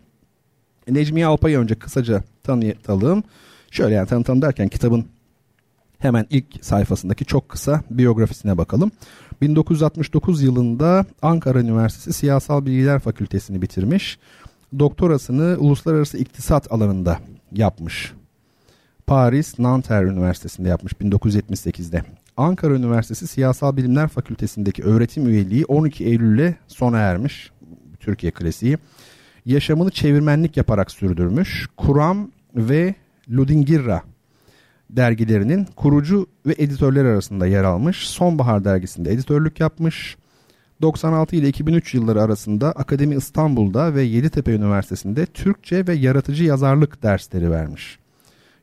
Necmiye Alpay'ı önce kısaca tanıtalım. Şöyle yani tanıtalım derken kitabın hemen ilk sayfasındaki çok kısa biyografisine bakalım. 1969 yılında Ankara Üniversitesi Siyasal Bilgiler Fakültesini bitirmiş. Doktorasını uluslararası iktisat alanında yapmış. Paris Nanterre Üniversitesi'nde yapmış 1978'de. Ankara Üniversitesi Siyasal Bilimler Fakültesindeki öğretim üyeliği 12 Eylül'le sona ermiş. Türkiye klasiği. Yaşamını çevirmenlik yaparak sürdürmüş. Kuram ve Ludingirra dergilerinin kurucu ve editörler arasında yer almış. Sonbahar dergisinde editörlük yapmış. 96 ile 2003 yılları arasında Akademi İstanbul'da ve Yeditepe Üniversitesi'nde Türkçe ve yaratıcı yazarlık dersleri vermiş.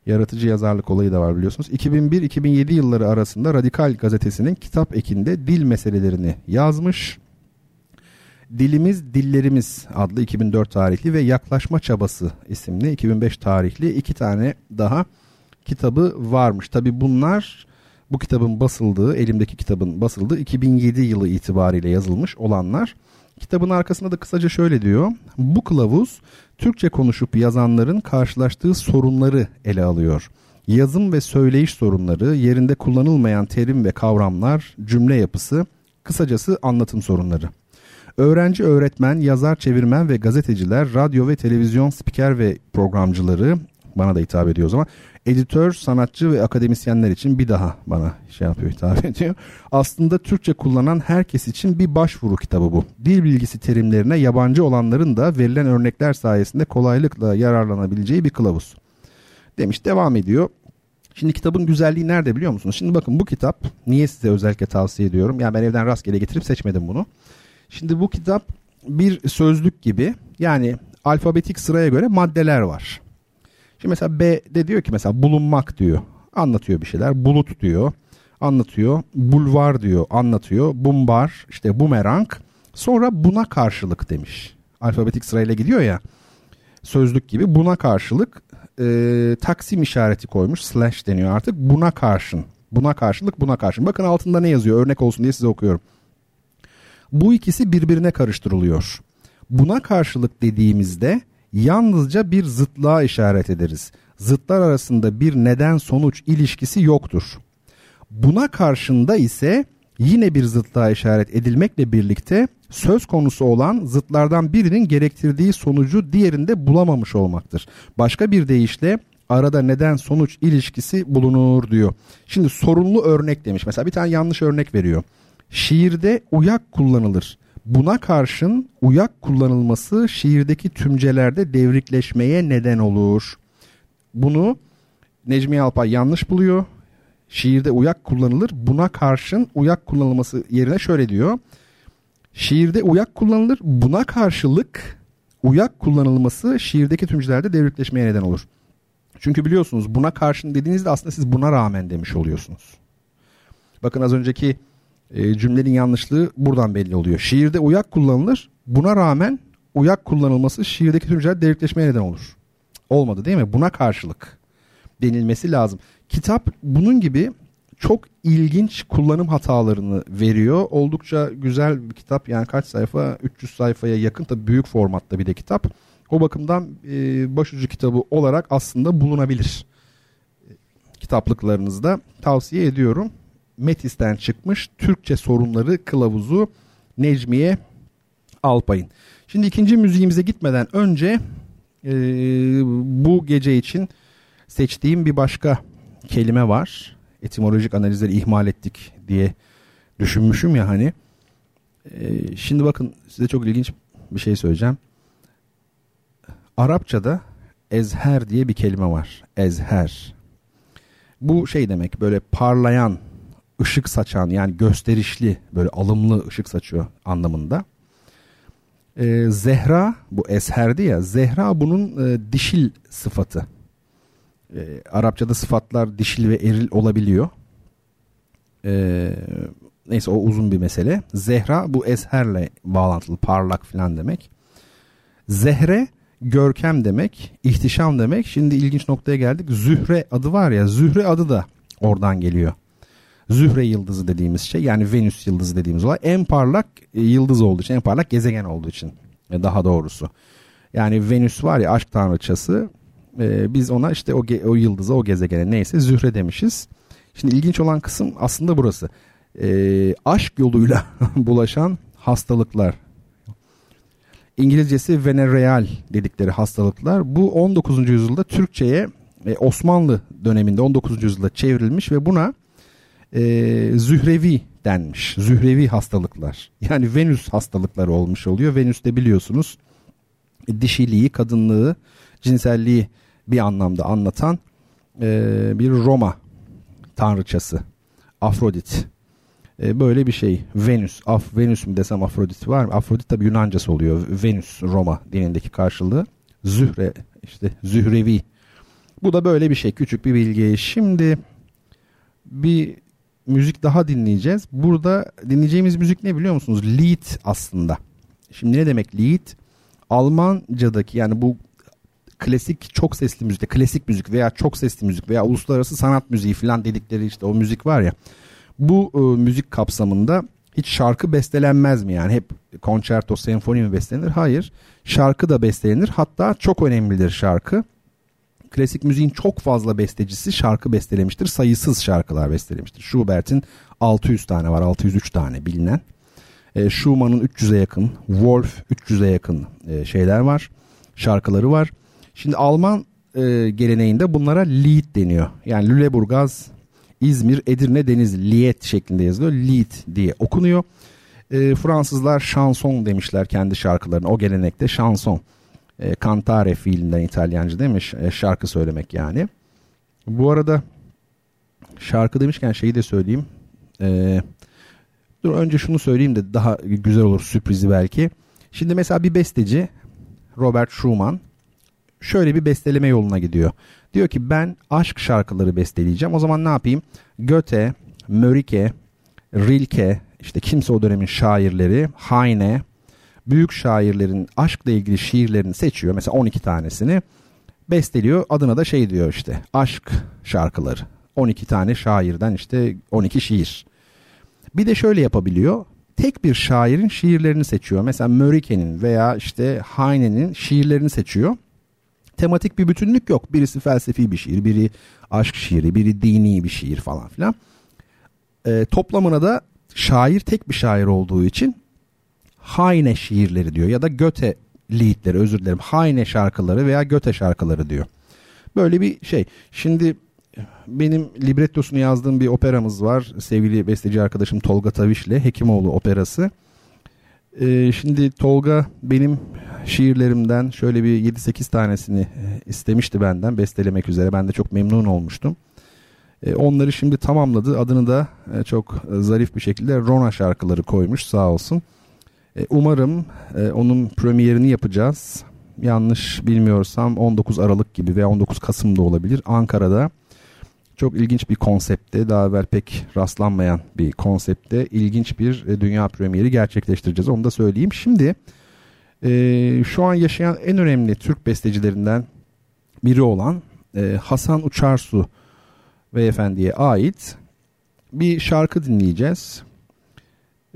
Yaratıcı yazarlık olayı da var biliyorsunuz. 2001-2007 yılları arasında Radikal gazetesinin kitap ekinde dil meselelerini yazmış. Dilimiz Dillerimiz adlı 2004 tarihli ve Yaklaşma Çabası isimli 2005 tarihli iki tane daha kitabı varmış. Tabi bunlar bu kitabın basıldığı, elimdeki kitabın basıldığı 2007 yılı itibariyle yazılmış olanlar. Kitabın arkasında da kısaca şöyle diyor. Bu kılavuz Türkçe konuşup yazanların karşılaştığı sorunları ele alıyor. Yazım ve söyleyiş sorunları, yerinde kullanılmayan terim ve kavramlar, cümle yapısı, kısacası anlatım sorunları. Öğrenci, öğretmen, yazar, çevirmen ve gazeteciler, radyo ve televizyon spiker ve programcıları bana da hitap ediyor o zaman. Editör, sanatçı ve akademisyenler için bir daha bana şey yapıyor hitap ediyor. Aslında Türkçe kullanan herkes için bir başvuru kitabı bu. Dil bilgisi terimlerine yabancı olanların da verilen örnekler sayesinde kolaylıkla yararlanabileceği bir kılavuz. Demiş devam ediyor. Şimdi kitabın güzelliği nerede biliyor musunuz? Şimdi bakın bu kitap niye size özellikle tavsiye ediyorum? Yani ben evden rastgele getirip seçmedim bunu. Şimdi bu kitap bir sözlük gibi yani alfabetik sıraya göre maddeler var. Şimdi mesela B de diyor ki mesela bulunmak diyor. Anlatıyor bir şeyler. Bulut diyor. Anlatıyor. Bulvar diyor. Anlatıyor. Bumbar işte bumerang. Sonra buna karşılık demiş. Alfabetik sırayla gidiyor ya. Sözlük gibi buna karşılık e, taksim işareti koymuş. Slash deniyor artık. Buna karşın. Buna karşılık buna karşın. Bakın altında ne yazıyor örnek olsun diye size okuyorum. Bu ikisi birbirine karıştırılıyor. Buna karşılık dediğimizde yalnızca bir zıtlığa işaret ederiz. Zıtlar arasında bir neden sonuç ilişkisi yoktur. Buna karşında ise yine bir zıtlığa işaret edilmekle birlikte söz konusu olan zıtlardan birinin gerektirdiği sonucu diğerinde bulamamış olmaktır. Başka bir deyişle arada neden sonuç ilişkisi bulunur diyor. Şimdi sorunlu örnek demiş. Mesela bir tane yanlış örnek veriyor. Şiirde uyak kullanılır. Buna karşın uyak kullanılması şiirdeki tümcelerde devrikleşmeye neden olur. Bunu Necmi Alpay yanlış buluyor. Şiirde uyak kullanılır. Buna karşın uyak kullanılması yerine şöyle diyor. Şiirde uyak kullanılır. Buna karşılık uyak kullanılması şiirdeki tümcelerde devrikleşmeye neden olur. Çünkü biliyorsunuz buna karşın dediğinizde aslında siz buna rağmen demiş oluyorsunuz. Bakın az önceki e, cümlenin yanlışlığı buradan belli oluyor. Şiirde uyak kullanılır. Buna rağmen uyak kullanılması şiirdeki tümceler delikleşmeye neden olur. Olmadı değil mi? Buna karşılık denilmesi lazım. Kitap bunun gibi çok ilginç kullanım hatalarını veriyor. Oldukça güzel bir kitap. Yani kaç sayfa? 300 sayfaya yakın tabii büyük formatta bir de kitap. O bakımdan e, başucu kitabı olarak aslında bulunabilir. Kitaplıklarınızda tavsiye ediyorum. Metis'ten çıkmış Türkçe sorunları kılavuzu Necmiye Alpay'ın. Şimdi ikinci müziğimize gitmeden önce e, bu gece için seçtiğim bir başka kelime var. Etimolojik analizleri ihmal ettik diye düşünmüşüm ya hani. E, şimdi bakın size çok ilginç bir şey söyleyeceğim. Arapçada ezher diye bir kelime var. Ezher. Bu şey demek böyle parlayan ışık saçan yani gösterişli böyle alımlı ışık saçıyor anlamında. Ee, Zehra bu esherdi ya Zehra bunun e, dişil sıfatı. Ee, Arapçada sıfatlar dişil ve eril olabiliyor. Ee, neyse o uzun bir mesele. Zehra bu esherle bağlantılı parlak falan demek. Zehre görkem demek, ihtişam demek. Şimdi ilginç noktaya geldik. Zühre adı var ya, Zühre adı da oradan geliyor. Zühre yıldızı dediğimiz şey yani Venüs yıldızı dediğimiz olay en parlak e, yıldız olduğu için en parlak gezegen olduğu için e, daha doğrusu. Yani Venüs var ya aşk tanrıçası e, biz ona işte o, o yıldıza o gezegene neyse Zühre demişiz. Şimdi ilginç olan kısım aslında burası. E, aşk yoluyla bulaşan hastalıklar. İngilizcesi venereal dedikleri hastalıklar. Bu 19. yüzyılda Türkçe'ye Osmanlı döneminde 19. yüzyılda çevrilmiş ve buna e, zührevi denmiş. Zührevi hastalıklar. Yani Venüs hastalıkları olmuş oluyor. Venüs de biliyorsunuz dişiliği, kadınlığı, cinselliği bir anlamda anlatan e, bir Roma tanrıçası. Afrodit. E, böyle bir şey. Venüs. Af, Venüs mü desem Afrodit var mı? Afrodit tabi Yunancası oluyor. Venüs Roma dilindeki karşılığı. Zühre işte Zührevi. Bu da böyle bir şey. Küçük bir bilgi. Şimdi bir müzik daha dinleyeceğiz. Burada dinleyeceğimiz müzik ne biliyor musunuz? Lied aslında. Şimdi ne demek lied? Almancadaki yani bu klasik çok sesli müzik, klasik müzik veya çok sesli müzik veya uluslararası sanat müziği falan dedikleri işte o müzik var ya. Bu e, müzik kapsamında hiç şarkı bestelenmez mi yani hep konçerto, senfoni mi bestelenir? Hayır. Şarkı da bestelenir. Hatta çok önemlidir şarkı klasik müziğin çok fazla bestecisi şarkı bestelemiştir. Sayısız şarkılar bestelemiştir. Schubert'in 600 tane var, 603 tane bilinen. E, Schumann'ın 300'e yakın, Wolf 300'e yakın e, şeyler var, şarkıları var. Şimdi Alman e, geleneğinde bunlara Lied deniyor. Yani Lüleburgaz, İzmir, Edirne, Denizli, Lied şeklinde yazılıyor. Lied diye okunuyor. E, Fransızlar chanson demişler kendi şarkılarına. O gelenekte chanson. E, cantare fiilinden İtalyanca demiş e, şarkı söylemek yani. Bu arada şarkı demişken şeyi de söyleyeyim. E, dur önce şunu söyleyeyim de daha güzel olur sürprizi belki. Şimdi mesela bir besteci Robert Schumann şöyle bir besteleme yoluna gidiyor. Diyor ki ben aşk şarkıları besteleyeceğim. O zaman ne yapayım? Goethe, Mörike, Rilke, işte kimse o dönemin şairleri, Heine, büyük şairlerin aşkla ilgili şiirlerini seçiyor. Mesela 12 tanesini besteliyor. Adına da şey diyor işte aşk şarkıları. 12 tane şairden işte 12 şiir. Bir de şöyle yapabiliyor. Tek bir şairin şiirlerini seçiyor. Mesela Mörike'nin veya işte Heine'nin şiirlerini seçiyor. Tematik bir bütünlük yok. Birisi felsefi bir şiir, biri aşk şiiri, biri dini bir şiir falan filan. E, toplamına da şair tek bir şair olduğu için Heine şiirleri diyor ya da Göte liedleri özür dilerim. Heine şarkıları veya Göte şarkıları diyor. Böyle bir şey. Şimdi benim librettosunu yazdığım bir operamız var. Sevgili besteci arkadaşım Tolga Taviş'le Hekimoğlu operası. Ee, şimdi Tolga benim şiirlerimden şöyle bir 7-8 tanesini e, istemişti benden bestelemek üzere. Ben de çok memnun olmuştum. Ee, onları şimdi tamamladı. Adını da e, çok zarif bir şekilde Rona şarkıları koymuş sağ olsun. Ee, umarım e, onun premierini yapacağız. Yanlış bilmiyorsam 19 Aralık gibi veya 19 Kasım'da olabilir. Ankara'da çok ilginç bir konsepte, daha evvel pek rastlanmayan bir konsepte ilginç bir e, dünya premieri gerçekleştireceğiz. Onu da söyleyeyim. Şimdi e, şu an yaşayan en önemli Türk bestecilerinden biri olan e, Hasan Uçarsu beyefendiye ait bir şarkı dinleyeceğiz.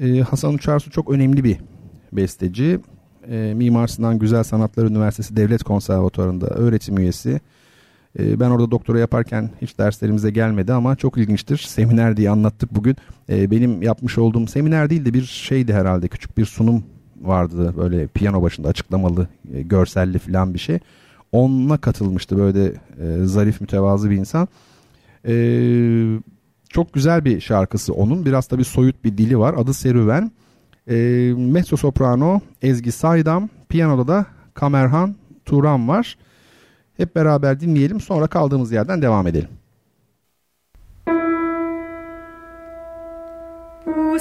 E, Hasan Uçarsu çok önemli bir besteci. E, Mimar Sinan Güzel Sanatlar Üniversitesi Devlet Konservatuarı'nda öğretim üyesi. Ee, ben orada doktora yaparken hiç derslerimize gelmedi ama çok ilginçtir. Seminer diye anlattık bugün. Ee, benim yapmış olduğum seminer değil de bir şeydi herhalde küçük bir sunum vardı böyle piyano başında açıklamalı, e, görselli falan bir şey. Onunla katılmıştı böyle e, zarif mütevazı bir insan. Ee, çok güzel bir şarkısı onun. Biraz da bir soyut bir dili var. Adı Serüven. E, mezzo soprano Ezgi Saydam. Piyanoda da Kamerhan Turan var. Hep beraber dinleyelim sonra kaldığımız yerden devam edelim. Bu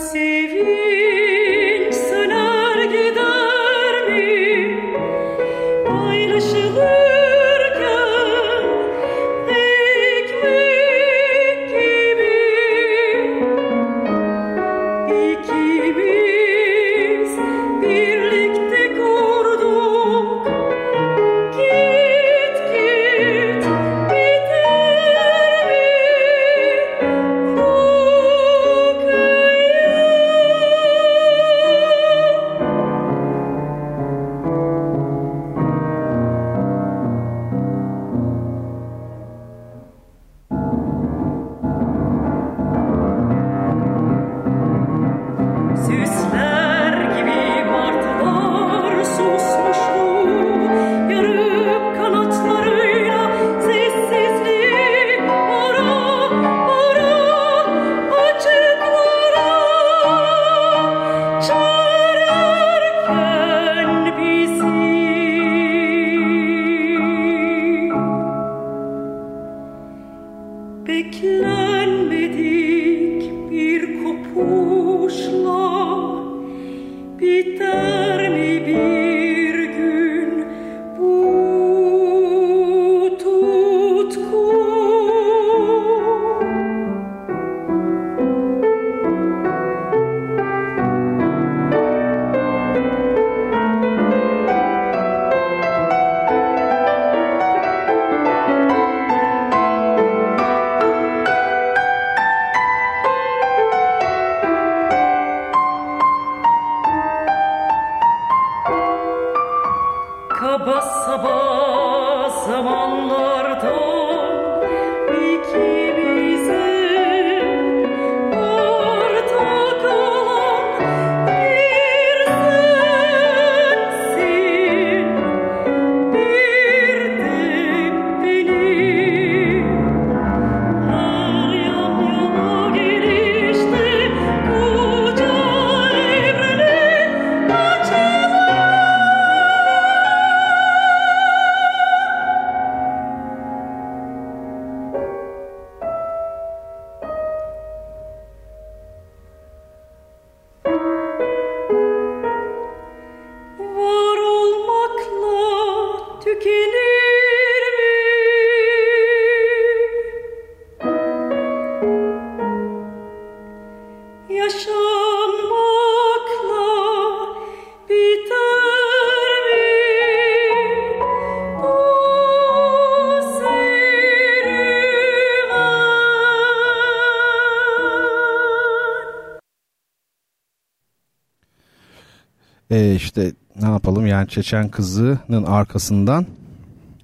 yani Çeçen kızının arkasından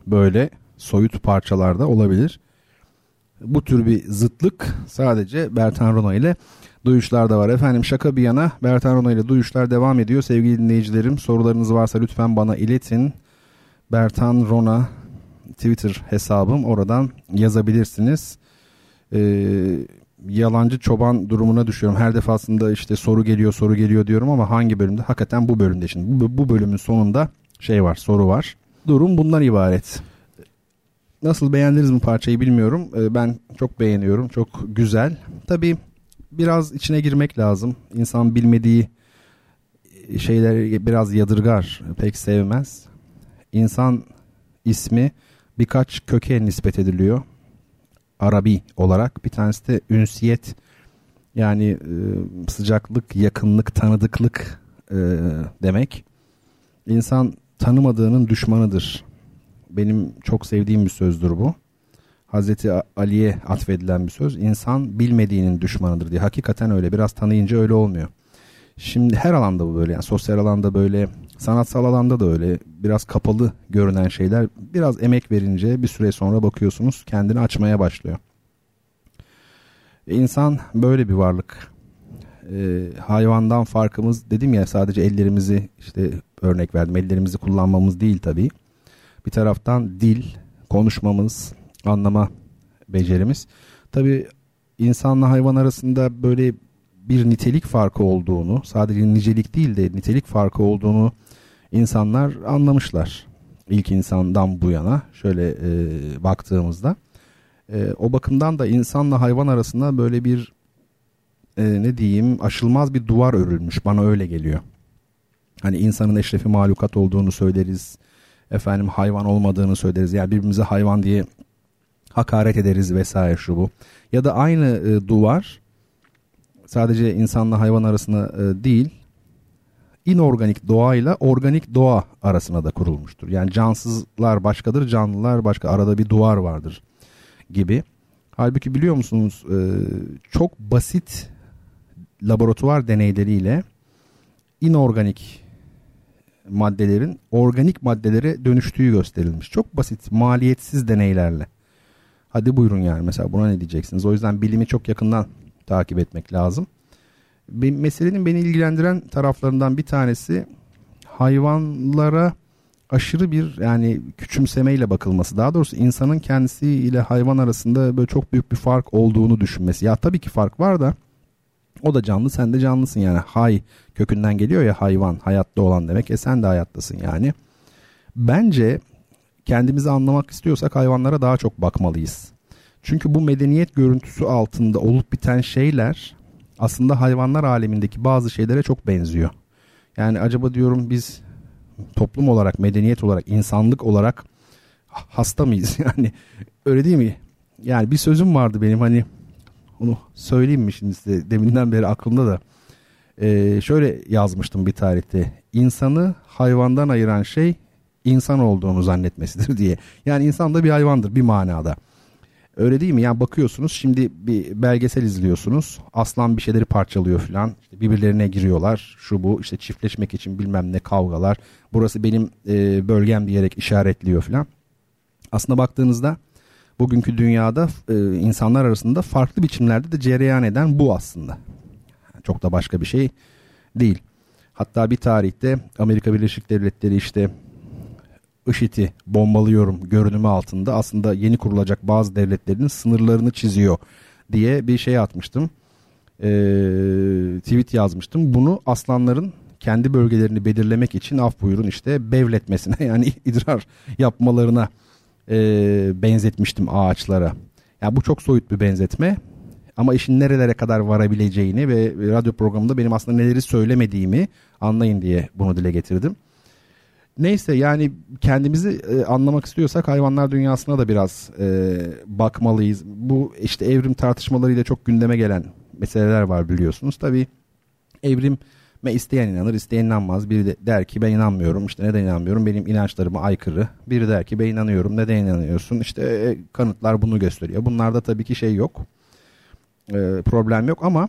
böyle soyut parçalarda olabilir. Bu tür bir zıtlık sadece Bertan Rona ile duyuşlarda var. Efendim şaka bir yana Bertan Rona ile duyuşlar devam ediyor. Sevgili dinleyicilerim sorularınız varsa lütfen bana iletin. Bertan Rona Twitter hesabım oradan yazabilirsiniz. Ee, yalancı çoban durumuna düşüyorum. Her defasında işte soru geliyor soru geliyor diyorum ama hangi bölümde? Hakikaten bu bölümde şimdi. Bu, bu bölümün sonunda şey var soru var. Durum bundan ibaret. Nasıl beğendiniz mi parçayı bilmiyorum. Ee, ben çok beğeniyorum. Çok güzel. Tabii biraz içine girmek lazım. İnsan bilmediği şeyleri biraz yadırgar. Pek sevmez. İnsan ismi birkaç köke nispet ediliyor. Arabi olarak. Bir tanesi de ünsiyet yani e, sıcaklık, yakınlık, tanıdıklık e, demek. İnsan tanımadığının düşmanıdır. Benim çok sevdiğim bir sözdür bu. Hazreti Ali'ye atfedilen bir söz. İnsan bilmediğinin düşmanıdır diye. Hakikaten öyle. Biraz tanıyınca öyle olmuyor. Şimdi her alanda bu böyle. Yani sosyal alanda böyle, sanatsal alanda da öyle. Biraz kapalı görünen şeyler biraz emek verince bir süre sonra bakıyorsunuz kendini açmaya başlıyor. İnsan böyle bir varlık. Ee, hayvandan farkımız dedim ya sadece ellerimizi işte örnek verdim ellerimizi kullanmamız değil tabii. Bir taraftan dil, konuşmamız, anlama becerimiz. Tabii insanla hayvan arasında böyle bir nitelik farkı olduğunu, sadece nicelik değil de nitelik farkı olduğunu insanlar anlamışlar. İlk insandan bu yana şöyle e, baktığımızda. E, o bakımdan da insanla hayvan arasında böyle bir e, ne diyeyim aşılmaz bir duvar örülmüş. Bana öyle geliyor. Hani insanın eşrefi mahlukat olduğunu söyleriz. Efendim hayvan olmadığını söyleriz. Yani birbirimize hayvan diye hakaret ederiz vesaire şu bu. Ya da aynı e, duvar sadece insanla hayvan arasında e, değil inorganik doğayla organik doğa arasına da kurulmuştur. Yani cansızlar başkadır, canlılar başka. Arada bir duvar vardır gibi. Halbuki biliyor musunuz e, çok basit laboratuvar deneyleriyle inorganik maddelerin organik maddelere dönüştüğü gösterilmiş. Çok basit, maliyetsiz deneylerle. Hadi buyurun yani mesela buna ne diyeceksiniz? O yüzden bilimi çok yakından takip etmek lazım. Meselenin beni ilgilendiren taraflarından bir tanesi hayvanlara aşırı bir yani küçümsemeyle bakılması. Daha doğrusu insanın kendisiyle hayvan arasında böyle çok büyük bir fark olduğunu düşünmesi. Ya tabii ki fark var da o da canlı sen de canlısın yani. Hay kökünden geliyor ya hayvan hayatta olan demek. E sen de hayattasın yani. Bence kendimizi anlamak istiyorsak hayvanlara daha çok bakmalıyız. Çünkü bu medeniyet görüntüsü altında olup biten şeyler aslında hayvanlar alemindeki bazı şeylere çok benziyor. Yani acaba diyorum biz toplum olarak, medeniyet olarak, insanlık olarak hasta mıyız? Yani öyle değil mi? Yani bir sözüm vardı benim hani onu söyleyeyim mi şimdi size deminden beri aklımda da. Ee, şöyle yazmıştım bir tarihte. İnsanı hayvandan ayıran şey insan olduğunu zannetmesidir diye. Yani insan da bir hayvandır bir manada. Öyle değil mi? Yani bakıyorsunuz şimdi bir belgesel izliyorsunuz. Aslan bir şeyleri parçalıyor falan. İşte birbirlerine giriyorlar. Şu bu işte çiftleşmek için bilmem ne kavgalar. Burası benim e, bölgem diyerek işaretliyor falan. Aslında baktığınızda bugünkü dünyada e, insanlar arasında farklı biçimlerde de cereyan eden bu aslında. Çok da başka bir şey değil. Hatta bir tarihte Amerika Birleşik Devletleri işte IŞİD'i bombalıyorum görünümü altında aslında yeni kurulacak bazı devletlerin sınırlarını çiziyor diye bir şey atmıştım. Ee, tweet yazmıştım. Bunu aslanların kendi bölgelerini belirlemek için af buyurun işte bevletmesine yani idrar yapmalarına e, benzetmiştim ağaçlara. Yani bu çok soyut bir benzetme ama işin nerelere kadar varabileceğini ve radyo programında benim aslında neleri söylemediğimi anlayın diye bunu dile getirdim. Neyse yani kendimizi e, anlamak istiyorsak hayvanlar dünyasına da biraz e, bakmalıyız. Bu işte evrim tartışmalarıyla çok gündeme gelen meseleler var biliyorsunuz. Tabii evrim isteyen inanır, isteyen inanmaz. Biri de der ki ben inanmıyorum. İşte neden inanmıyorum? Benim inançlarıma aykırı. Biri der ki ben inanıyorum. Neden inanıyorsun? İşte e, kanıtlar bunu gösteriyor. Bunlarda tabii ki şey yok. E, problem yok ama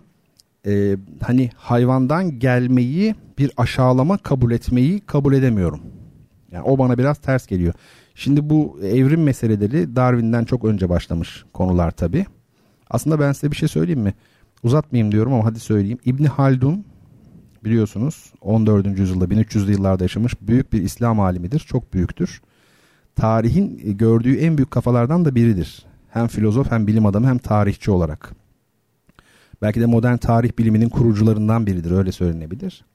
e, hani hayvandan gelmeyi bir aşağılama kabul etmeyi kabul edemiyorum. Yani o bana biraz ters geliyor. Şimdi bu evrim meseleleri Darwin'den çok önce başlamış konular tabi. Aslında ben size bir şey söyleyeyim mi? Uzatmayayım diyorum ama hadi söyleyeyim. İbni Haldun biliyorsunuz 14. yüzyılda 1300'lü yıllarda yaşamış büyük bir İslam alimidir. Çok büyüktür. Tarihin gördüğü en büyük kafalardan da biridir. Hem filozof hem bilim adamı hem tarihçi olarak. Belki de modern tarih biliminin kurucularından biridir öyle söylenebilir.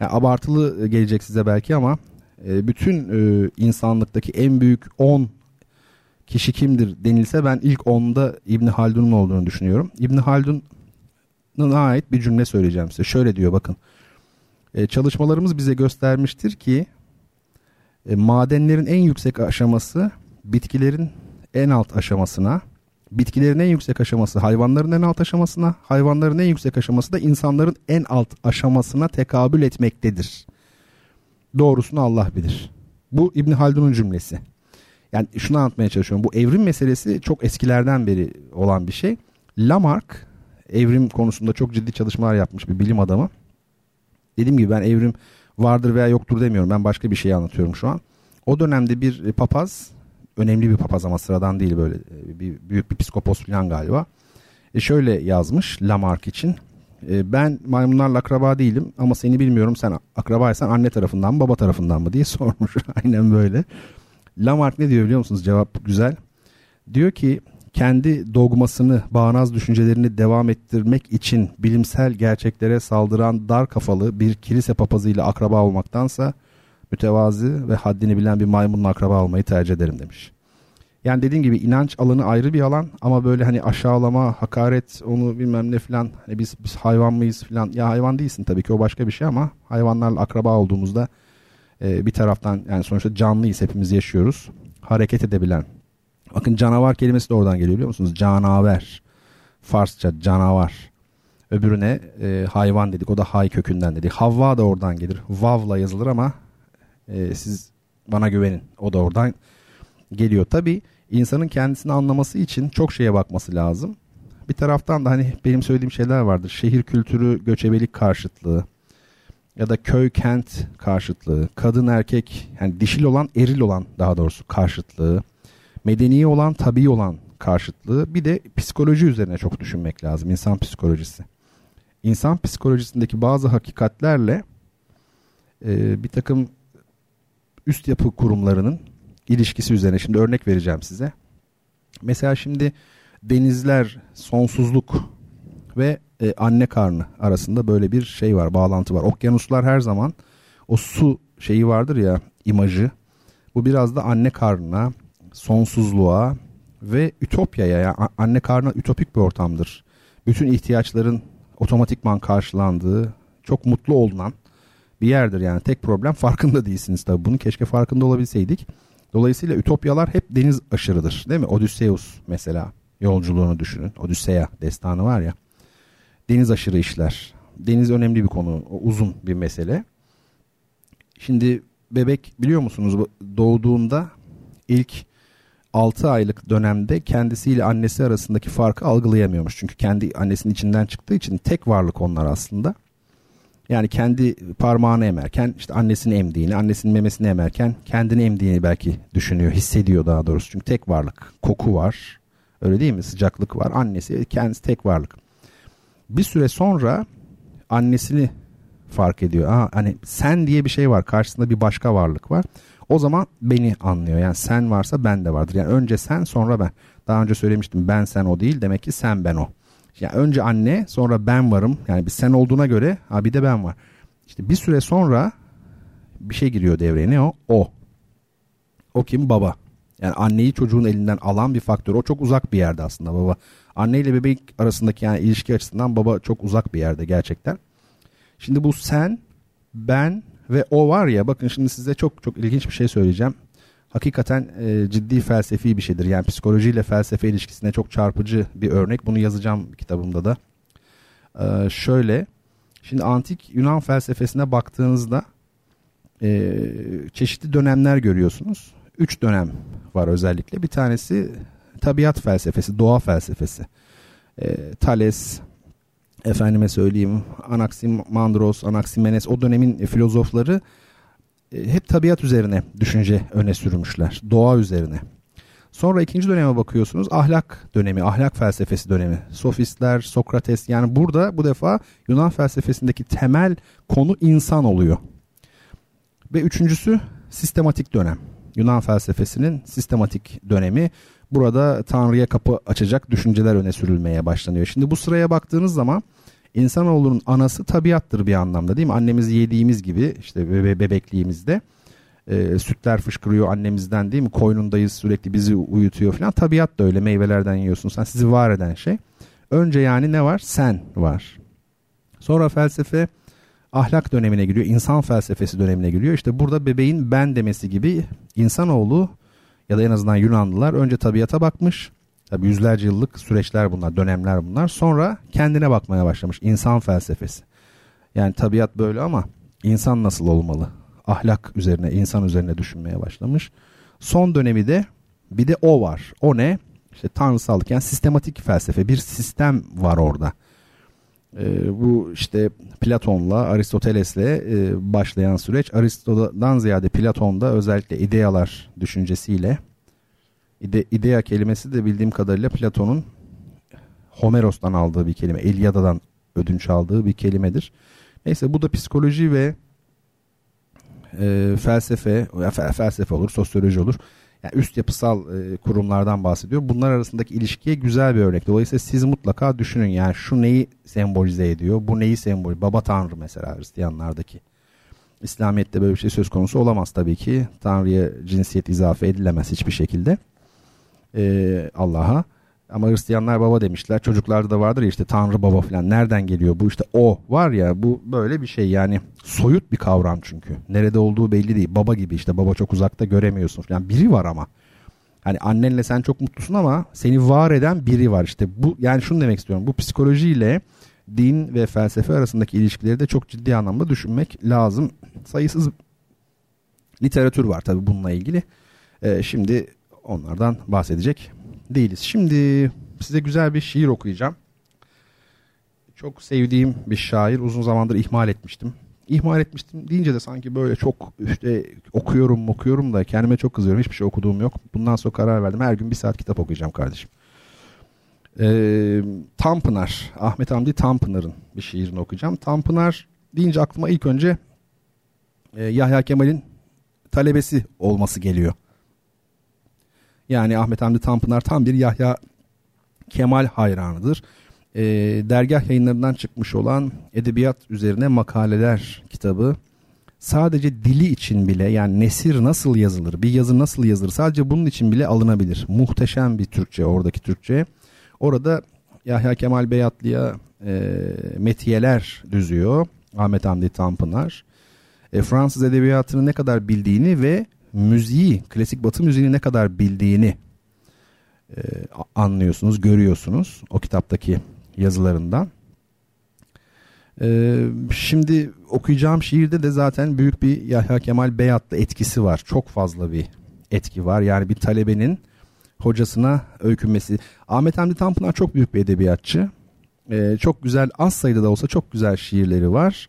Yani abartılı gelecek size belki ama e, bütün e, insanlıktaki en büyük 10 kişi kimdir denilse ben ilk 10'da İbni Haldun'un olduğunu düşünüyorum. İbni Haldun'a ait bir cümle söyleyeceğim size. Şöyle diyor bakın. E, çalışmalarımız bize göstermiştir ki madenlerin en yüksek aşaması bitkilerin en alt aşamasına, bitkilerin en yüksek aşaması hayvanların en alt aşamasına, hayvanların en yüksek aşaması da insanların en alt aşamasına tekabül etmektedir. Doğrusunu Allah bilir. Bu İbn Haldun'un cümlesi. Yani şunu anlatmaya çalışıyorum. Bu evrim meselesi çok eskilerden beri olan bir şey. Lamarck evrim konusunda çok ciddi çalışmalar yapmış bir bilim adamı. Dediğim gibi ben evrim vardır veya yoktur demiyorum. Ben başka bir şey anlatıyorum şu an. O dönemde bir papaz, önemli bir papaz ama sıradan değil böyle bir büyük bir psikopos falan galiba. E şöyle yazmış Lamarck için. E, ben maymunlarla akraba değilim ama seni bilmiyorum sen akrabaysan anne tarafından mı baba tarafından mı diye sormuş. Aynen böyle. Lamarck ne diyor biliyor musunuz? Cevap güzel. Diyor ki kendi dogmasını, bağnaz düşüncelerini devam ettirmek için bilimsel gerçeklere saldıran dar kafalı bir kilise papazıyla akraba olmaktansa mütevazi ve haddini bilen bir maymunla akraba olmayı tercih ederim demiş. Yani dediğim gibi inanç alanı ayrı bir alan ama böyle hani aşağılama, hakaret, onu bilmem ne filan hani biz biz hayvan mıyız filan. Ya hayvan değilsin tabii ki o başka bir şey ama hayvanlarla akraba olduğumuzda e, bir taraftan yani sonuçta canlıyız hepimiz yaşıyoruz. Hareket edebilen. Bakın canavar kelimesi de oradan geliyor biliyor musunuz? Canaver. Farsça canavar. Öbürüne e, hayvan dedik. O da hay kökünden dedik. Havva da oradan gelir. Vav'la yazılır ama e, siz bana güvenin. O da oradan geliyor. Tabii insanın kendisini anlaması için çok şeye bakması lazım. Bir taraftan da hani benim söylediğim şeyler vardır. Şehir kültürü, göçebelik karşıtlığı ya da köy kent karşıtlığı, kadın erkek yani dişil olan eril olan daha doğrusu karşıtlığı, medeni olan tabii olan karşıtlığı bir de psikoloji üzerine çok düşünmek lazım. insan psikolojisi. İnsan psikolojisindeki bazı hakikatlerle e, bir takım üst yapı kurumlarının ilişkisi üzerine şimdi örnek vereceğim size. Mesela şimdi denizler, sonsuzluk ve e, anne karnı arasında böyle bir şey var, bağlantı var. Okyanuslar her zaman o su şeyi vardır ya imajı. Bu biraz da anne karnına, sonsuzluğa ve ütopyaya yani anne karnı ütopik bir ortamdır. Bütün ihtiyaçların otomatikman karşılandığı, çok mutlu olunan bir yerdir yani. Tek problem farkında değilsiniz tabii. Bunu keşke farkında olabilseydik. Dolayısıyla ütopyalar hep deniz aşırıdır. Değil mi? Odysseus mesela yolculuğunu düşünün. Odysseia destanı var ya. Deniz aşırı işler. Deniz önemli bir konu. Uzun bir mesele. Şimdi bebek biliyor musunuz doğduğunda ilk 6 aylık dönemde kendisiyle annesi arasındaki farkı algılayamıyormuş. Çünkü kendi annesinin içinden çıktığı için tek varlık onlar aslında. Yani kendi parmağını emerken işte annesini emdiğini, annesinin memesini emerken kendini emdiğini belki düşünüyor, hissediyor daha doğrusu. Çünkü tek varlık. Koku var. Öyle değil mi? Sıcaklık var. Annesi kendisi tek varlık. Bir süre sonra annesini fark ediyor. Aa, hani sen diye bir şey var. Karşısında bir başka varlık var. O zaman beni anlıyor. Yani sen varsa ben de vardır. Yani önce sen sonra ben. Daha önce söylemiştim ben sen o değil. Demek ki sen ben o. Yani önce anne sonra ben varım. Yani bir sen olduğuna göre ha bir de ben var. İşte bir süre sonra bir şey giriyor devreye. Ne o? O. O kim? Baba. Yani anneyi çocuğun elinden alan bir faktör. O çok uzak bir yerde aslında baba. Anne ile bebek arasındaki yani ilişki açısından baba çok uzak bir yerde gerçekten. Şimdi bu sen, ben ve o var ya bakın şimdi size çok çok ilginç bir şey söyleyeceğim hakikaten e, ciddi felsefi bir şeydir. Yani psikolojiyle felsefe ilişkisine çok çarpıcı bir örnek. Bunu yazacağım kitabımda da. E, şöyle, şimdi antik Yunan felsefesine baktığınızda e, çeşitli dönemler görüyorsunuz. Üç dönem var özellikle. Bir tanesi tabiat felsefesi, doğa felsefesi. E, Thales, efendime söyleyeyim Anaximandros, Anaximenes o dönemin filozofları e, hep tabiat üzerine düşünce öne sürmüşler. Doğa üzerine. Sonra ikinci döneme bakıyorsunuz ahlak dönemi, ahlak felsefesi dönemi. Sofistler, Sokrates yani burada bu defa Yunan felsefesindeki temel konu insan oluyor. Ve üçüncüsü sistematik dönem. Yunan felsefesinin sistematik dönemi. Burada Tanrı'ya kapı açacak düşünceler öne sürülmeye başlanıyor. Şimdi bu sıraya baktığınız zaman insanoğlunun anası tabiattır bir anlamda değil mi? Annemizi yediğimiz gibi işte bebe bebekliğimizde e, sütler fışkırıyor annemizden değil mi? Koynundayız sürekli bizi uyutuyor falan. Tabiat da öyle meyvelerden yiyorsun sen sizi var eden şey. Önce yani ne var? Sen var. Sonra felsefe ahlak dönemine giriyor. insan felsefesi dönemine giriyor. İşte burada bebeğin ben demesi gibi insanoğlu ya da en azından Yunanlılar önce tabiata bakmış. Tabi yüzlerce yıllık süreçler bunlar, dönemler bunlar. Sonra kendine bakmaya başlamış. insan felsefesi. Yani tabiat böyle ama insan nasıl olmalı? Ahlak üzerine, insan üzerine düşünmeye başlamış. Son dönemi de bir de o var. O ne? İşte tanrısallık yani sistematik felsefe. Bir sistem var orada. E, bu işte Platon'la Aristoteles'le e, başlayan süreç Aristo'dan ziyade Platon'da özellikle ideyalar düşüncesiyle ide, ideya kelimesi de bildiğim kadarıyla Platon'un Homeros'tan aldığı bir kelime. Eliada'dan ödünç aldığı bir kelimedir. Neyse bu da psikoloji ve e, felsefe, felsefe olur, sosyoloji olur yani üst yapısal e, kurumlardan bahsediyor. Bunlar arasındaki ilişkiye güzel bir örnek. Dolayısıyla siz mutlaka düşünün yani şu neyi sembolize ediyor, bu neyi sembol, baba tanrı mesela Hristiyanlardaki. İslamiyet'te böyle bir şey söz konusu olamaz tabii ki. Tanrı'ya cinsiyet izafe edilemez hiçbir şekilde. Ee, Allah'a. Ama Hristiyanlar baba demişler. Çocuklarda da vardır ya işte Tanrı baba falan. Nereden geliyor bu işte o var ya bu böyle bir şey yani soyut bir kavram çünkü. Nerede olduğu belli değil. Baba gibi işte baba çok uzakta göremiyorsun falan. Biri var ama. Hani annenle sen çok mutlusun ama seni var eden biri var işte. Bu yani şunu demek istiyorum. Bu psikolojiyle din ve felsefe arasındaki ilişkileri de çok ciddi anlamda düşünmek lazım. Sayısız literatür var tabii bununla ilgili. Ee, şimdi onlardan bahsedecek değiliz. Şimdi size güzel bir şiir okuyacağım. Çok sevdiğim bir şair. Uzun zamandır ihmal etmiştim. İhmal etmiştim deyince de sanki böyle çok işte okuyorum okuyorum da kendime çok kızıyorum. Hiçbir şey okuduğum yok. Bundan sonra karar verdim. Her gün bir saat kitap okuyacağım kardeşim. Ee, Tanpınar. Ahmet Hamdi Tanpınar'ın bir şiirini okuyacağım. Tanpınar deyince aklıma ilk önce e, Yahya Kemal'in talebesi olması geliyor. Yani Ahmet Hamdi Tanpınar tam bir Yahya Kemal hayranıdır. E, dergah yayınlarından çıkmış olan Edebiyat Üzerine Makaleler kitabı sadece dili için bile yani nesir nasıl yazılır, bir yazı nasıl yazılır sadece bunun için bile alınabilir. Muhteşem bir Türkçe oradaki Türkçe. Orada Yahya Kemal Beyatlı'ya e, metiyeler düzüyor Ahmet Hamdi Tanpınar. E, Fransız edebiyatını ne kadar bildiğini ve müziği, klasik batı müziğini ne kadar bildiğini e, anlıyorsunuz, görüyorsunuz o kitaptaki yazılarından. E, şimdi okuyacağım şiirde de zaten büyük bir Yahya Kemal Beyatlı etkisi var. Çok fazla bir etki var. Yani bir talebenin hocasına öykünmesi. Ahmet Hamdi Tanpınar çok büyük bir edebiyatçı. E, çok güzel, az sayıda da olsa çok güzel şiirleri var.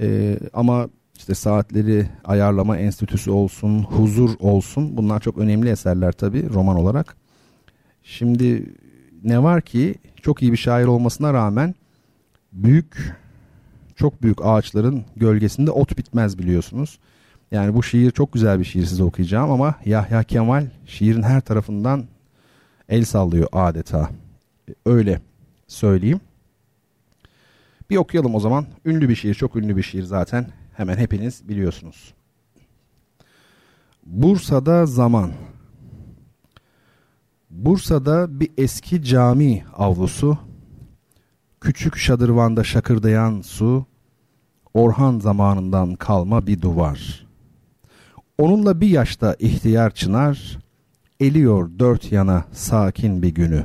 E, ama işte saatleri ayarlama enstitüsü olsun, huzur olsun. Bunlar çok önemli eserler tabii roman olarak. Şimdi ne var ki çok iyi bir şair olmasına rağmen büyük çok büyük ağaçların gölgesinde ot bitmez biliyorsunuz. Yani bu şiir çok güzel bir şiir size okuyacağım ama Yahya Kemal şiirin her tarafından el sallıyor adeta. Öyle söyleyeyim. Bir okuyalım o zaman. Ünlü bir şiir, çok ünlü bir şiir zaten. Hemen hepiniz biliyorsunuz. Bursa'da zaman. Bursa'da bir eski cami avlusu, küçük şadırvanda şakırdayan su, Orhan zamanından kalma bir duvar. Onunla bir yaşta ihtiyar çınar, eliyor dört yana sakin bir günü.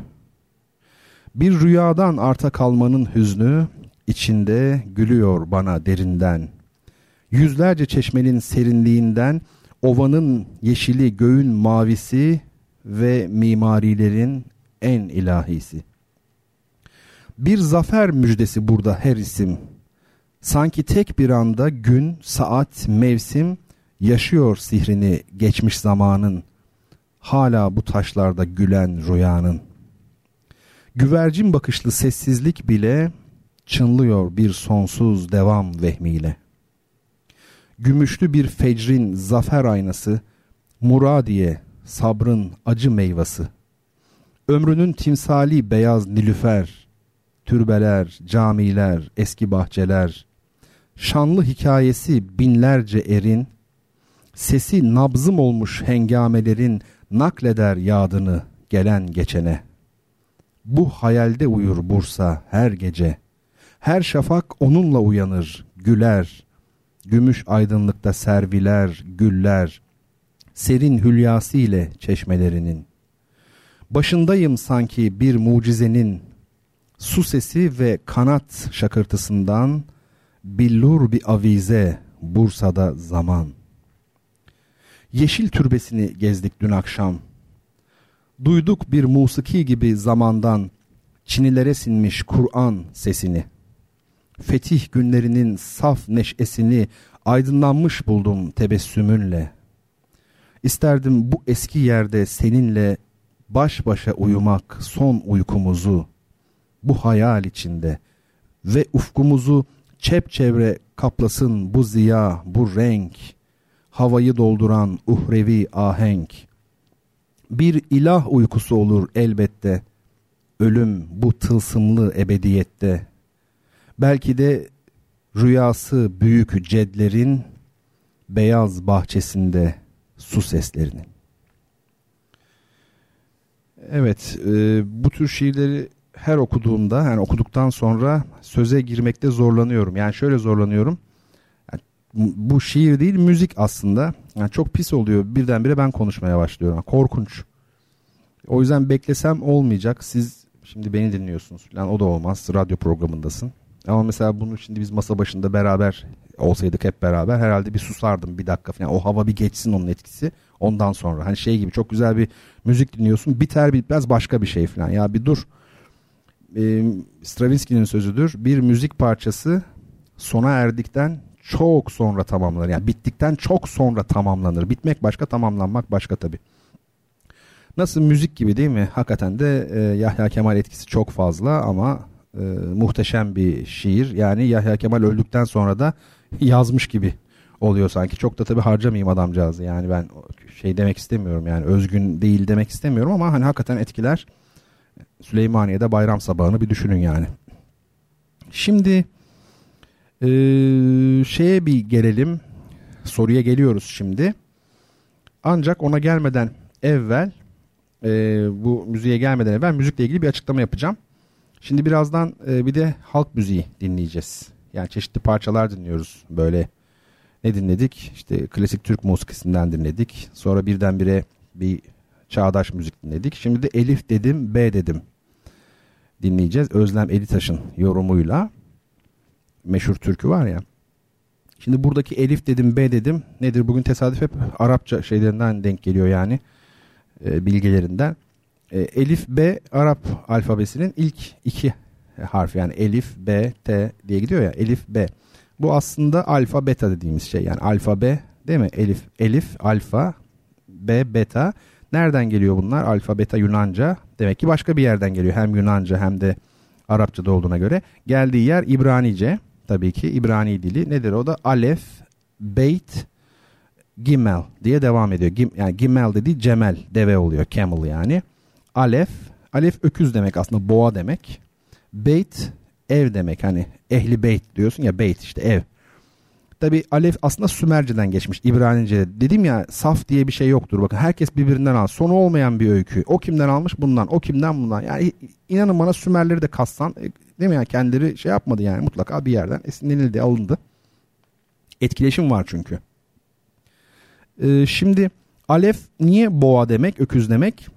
Bir rüyadan arta kalmanın hüznü, içinde gülüyor bana derinden.'' Yüzlerce çeşmenin serinliğinden ovanın yeşili göğün mavisi ve mimarilerin en ilahisi. Bir zafer müjdesi burada her isim. Sanki tek bir anda gün, saat, mevsim yaşıyor sihrini geçmiş zamanın. Hala bu taşlarda gülen rüyanın. Güvercin bakışlı sessizlik bile çınlıyor bir sonsuz devam vehmiyle. Gümüşlü bir fecrin zafer aynası, muradiye sabrın acı meyvası. Ömrünün timsali beyaz nilüfer, türbeler, camiler, eski bahçeler, şanlı hikayesi binlerce erin, sesi nabzım olmuş hengamelerin nakleder yadını gelen geçene. Bu hayalde uyur Bursa her gece. Her şafak onunla uyanır, güler. Gümüş aydınlıkta serviler, güller. Serin hülyası ile çeşmelerinin. Başındayım sanki bir mucizenin. Su sesi ve kanat şakırtısından billur bir avize Bursa'da zaman. Yeşil türbesini gezdik dün akşam. Duyduk bir musiki gibi zamandan Çinilere sinmiş Kur'an sesini. Fetih günlerinin saf neşesini aydınlanmış buldum tebessümünle. İsterdim bu eski yerde seninle baş başa uyumak son uykumuzu bu hayal içinde ve ufkumuzu çepçevre kaplasın bu ziya, bu renk, havayı dolduran uhrevi ahenk. Bir ilah uykusu olur elbette, ölüm bu tılsımlı ebediyette. Belki de rüyası büyük cedlerin beyaz bahçesinde su seslerinin. Evet, e, bu tür şiirleri her okuduğumda, yani okuduktan sonra söze girmekte zorlanıyorum. Yani şöyle zorlanıyorum. Yani bu şiir değil, müzik aslında. Yani çok pis oluyor. Birdenbire ben konuşmaya başlıyorum. Korkunç. O yüzden beklesem olmayacak. Siz şimdi beni dinliyorsunuz. Yani o da olmaz. Radyo programındasın. Ama mesela bunu şimdi biz masa başında beraber olsaydık hep beraber herhalde bir susardım bir dakika falan. O hava bir geçsin onun etkisi. Ondan sonra hani şey gibi çok güzel bir müzik dinliyorsun. Biter bitmez başka bir şey falan. Ya bir dur. E, Stravinsky'nin sözüdür. Bir müzik parçası sona erdikten çok sonra tamamlanır. Yani bittikten çok sonra tamamlanır. Bitmek başka, tamamlanmak başka tabii. Nasıl müzik gibi değil mi? Hakikaten de e, Yahya Kemal etkisi çok fazla ama e, muhteşem bir şiir. Yani Yahya Kemal öldükten sonra da yazmış gibi oluyor sanki. Çok da tabii harcamayayım adamcağızı. Yani ben şey demek istemiyorum yani özgün değil demek istemiyorum ama hani hakikaten etkiler. Süleymaniye'de bayram sabahını bir düşünün yani. Şimdi e, şeye bir gelelim. Soruya geliyoruz şimdi. Ancak ona gelmeden evvel e, bu müziğe gelmeden evvel müzikle ilgili bir açıklama yapacağım. Şimdi birazdan e, bir de halk müziği dinleyeceğiz. Yani çeşitli parçalar dinliyoruz. Böyle ne dinledik? İşte klasik Türk musikisinden dinledik. Sonra birdenbire bir çağdaş müzik dinledik. Şimdi de Elif dedim, B dedim dinleyeceğiz. Özlem Elitaş'ın yorumuyla. Meşhur türkü var ya. Şimdi buradaki Elif dedim, B dedim. Nedir? Bugün tesadüf hep Arapça şeylerinden denk geliyor yani. E, bilgilerinden. E, Elif B Arap alfabesinin ilk iki harfi yani Elif B T diye gidiyor ya Elif B. Bu aslında alfa beta dediğimiz şey yani alfa B değil mi? Elif Elif alfa B beta. Nereden geliyor bunlar? Alfa beta Yunanca. Demek ki başka bir yerden geliyor. Hem Yunanca hem de Arapçada olduğuna göre. Geldiği yer İbranice. Tabii ki İbrani dili. Nedir o da? Alef, Beyt, Gimel diye devam ediyor. Gim, yani Gimel dediği Cemel, deve oluyor. Camel yani. Alef, Alef öküz demek aslında boğa demek. Beyt ev demek hani ehli beyt diyorsun ya beyt işte ev. Tabi Alef aslında Sümerce'den geçmiş İbranice. Dedim ya saf diye bir şey yoktur. Bakın herkes birbirinden al. Sonu olmayan bir öykü. O kimden almış bundan. O kimden bundan. Yani inanın bana Sümerleri de kassan e, değil mi ya kendileri şey yapmadı yani mutlaka bir yerden esinlenildi alındı. Etkileşim var çünkü. Ee, şimdi Alef niye boğa demek öküz demek?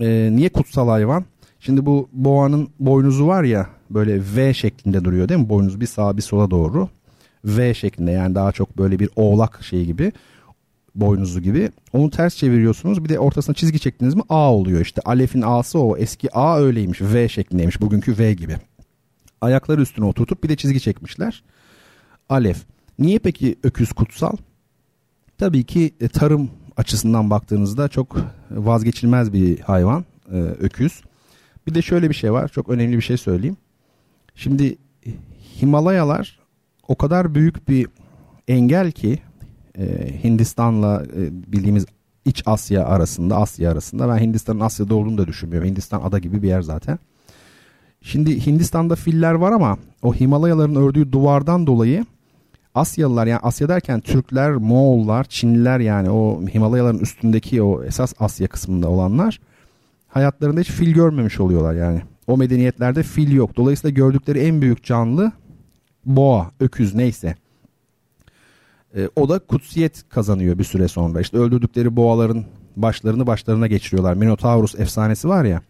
Ee, niye kutsal hayvan? Şimdi bu boğanın boynuzu var ya böyle V şeklinde duruyor değil mi? Boynuz bir sağa bir sola doğru. V şeklinde yani daha çok böyle bir oğlak şeyi gibi. boynuzu gibi. Onu ters çeviriyorsunuz. Bir de ortasına çizgi çektiniz mi A oluyor işte. Alef'in A'sı o. Eski A öyleymiş. V şeklindeymiş. Bugünkü V gibi. Ayakları üstüne oturtup bir de çizgi çekmişler. Alef. Niye peki öküz kutsal? Tabii ki e, tarım açısından baktığınızda çok vazgeçilmez bir hayvan e, öküz. Bir de şöyle bir şey var. Çok önemli bir şey söyleyeyim. Şimdi Himalayalar o kadar büyük bir engel ki e, Hindistan'la e, bildiğimiz iç Asya arasında, Asya arasında. Ben Hindistan'ın Asya'da olduğunu da düşünmüyorum. Hindistan ada gibi bir yer zaten. Şimdi Hindistan'da filler var ama o Himalayaların ördüğü duvardan dolayı Asyalılar yani Asya derken Türkler, Moğollar, Çinliler yani o Himalayaların üstündeki o esas Asya kısmında olanlar hayatlarında hiç fil görmemiş oluyorlar yani. O medeniyetlerde fil yok. Dolayısıyla gördükleri en büyük canlı boğa, öküz neyse. E, o da kutsiyet kazanıyor bir süre sonra. İşte öldürdükleri boğaların başlarını başlarına geçiriyorlar. Minotaurus efsanesi var ya.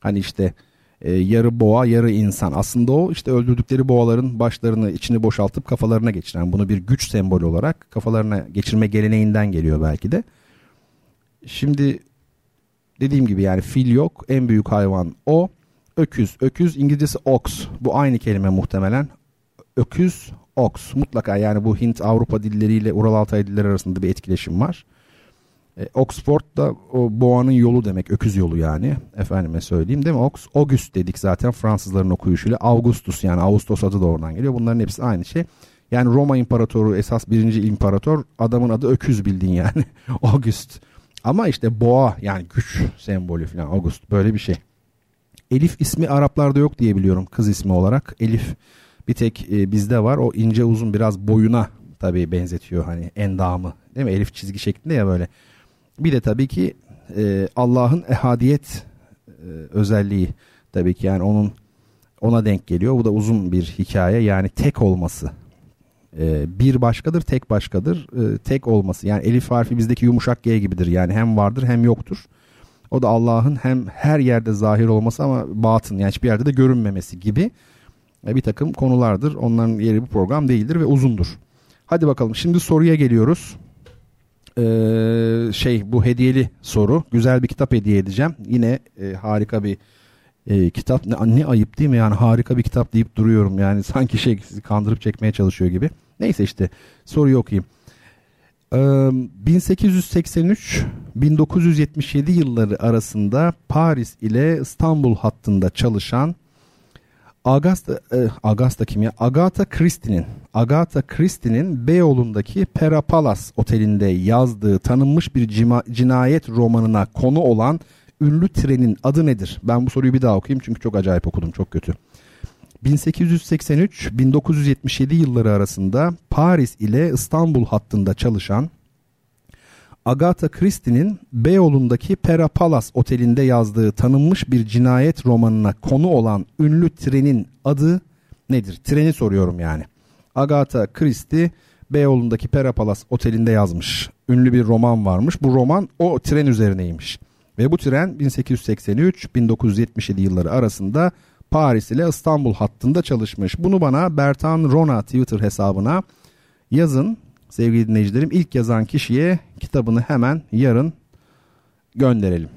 Hani işte e, yarı boğa yarı insan. Aslında o işte öldürdükleri boğaların başlarını içini boşaltıp kafalarına geçiren. Bunu bir güç sembolü olarak kafalarına geçirme geleneğinden geliyor belki de. Şimdi dediğim gibi yani fil yok. En büyük hayvan o. Öküz. Öküz İngilizcesi ox. Bu aynı kelime muhtemelen. Öküz, ox. Mutlaka yani bu Hint Avrupa dilleriyle Ural Altay dilleri arasında bir etkileşim var. E, Oxford da o boğanın yolu demek. Öküz yolu yani. Efendime söyleyeyim değil mi? Ox, August dedik zaten Fransızların okuyuşuyla. Augustus yani Ağustos adı da oradan geliyor. Bunların hepsi aynı şey. Yani Roma İmparatoru esas birinci imparator adamın adı öküz bildiğin yani. August. Ama işte boğa yani güç sembolü falan August böyle bir şey. Elif ismi Araplarda yok diye biliyorum kız ismi olarak. Elif bir tek e, bizde var. O ince uzun biraz boyuna tabii benzetiyor hani endamı. Değil mi? Elif çizgi şeklinde ya böyle. Bir de tabii ki e, Allah'ın ehadiyet e, özelliği tabii ki yani onun ona denk geliyor. Bu da uzun bir hikaye yani tek olması. E, bir başkadır tek başkadır. E, tek olması yani elif harfi bizdeki yumuşak G gibidir. Yani hem vardır hem yoktur. O da Allah'ın hem her yerde zahir olması ama batın yani hiçbir yerde de görünmemesi gibi bir takım konulardır. Onların yeri bu program değildir ve uzundur. Hadi bakalım şimdi soruya geliyoruz. Ee, şey bu hediyeli soru. Güzel bir kitap hediye edeceğim. Yine e, harika bir e, kitap. Ne, ne ayıp değil mi yani harika bir kitap deyip duruyorum. Yani sanki şey sizi kandırıp çekmeye çalışıyor gibi. Neyse işte soruyu okuyayım. 1883-1977 yılları arasında Paris ile İstanbul hattında çalışan Agasta, e, Agasta kim ya? Agatha Christie'nin Agatha Christie'nin Beyoğlu'ndaki Pera Palace otelinde yazdığı tanınmış bir cima, cinayet romanına konu olan ünlü trenin adı nedir? Ben bu soruyu bir daha okuyayım çünkü çok acayip okudum çok kötü. 1883-1977 yılları arasında Paris ile İstanbul hattında çalışan Agatha Christie'nin Beyoğlu'ndaki Pera Palace otelinde yazdığı tanınmış bir cinayet romanına konu olan ünlü trenin adı nedir? Treni soruyorum yani. Agatha Christie Beyoğlu'ndaki Pera Palace otelinde yazmış. Ünlü bir roman varmış. Bu roman o tren üzerineymiş. Ve bu tren 1883-1977 yılları arasında Paris ile İstanbul hattında çalışmış. Bunu bana Bertan Rona Twitter hesabına yazın sevgili dinleyicilerim. ilk yazan kişiye kitabını hemen yarın gönderelim.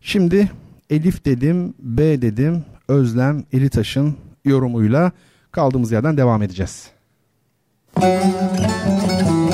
Şimdi Elif dedim, B dedim, Özlem Elitaş'ın yorumuyla kaldığımız yerden devam edeceğiz. Müzik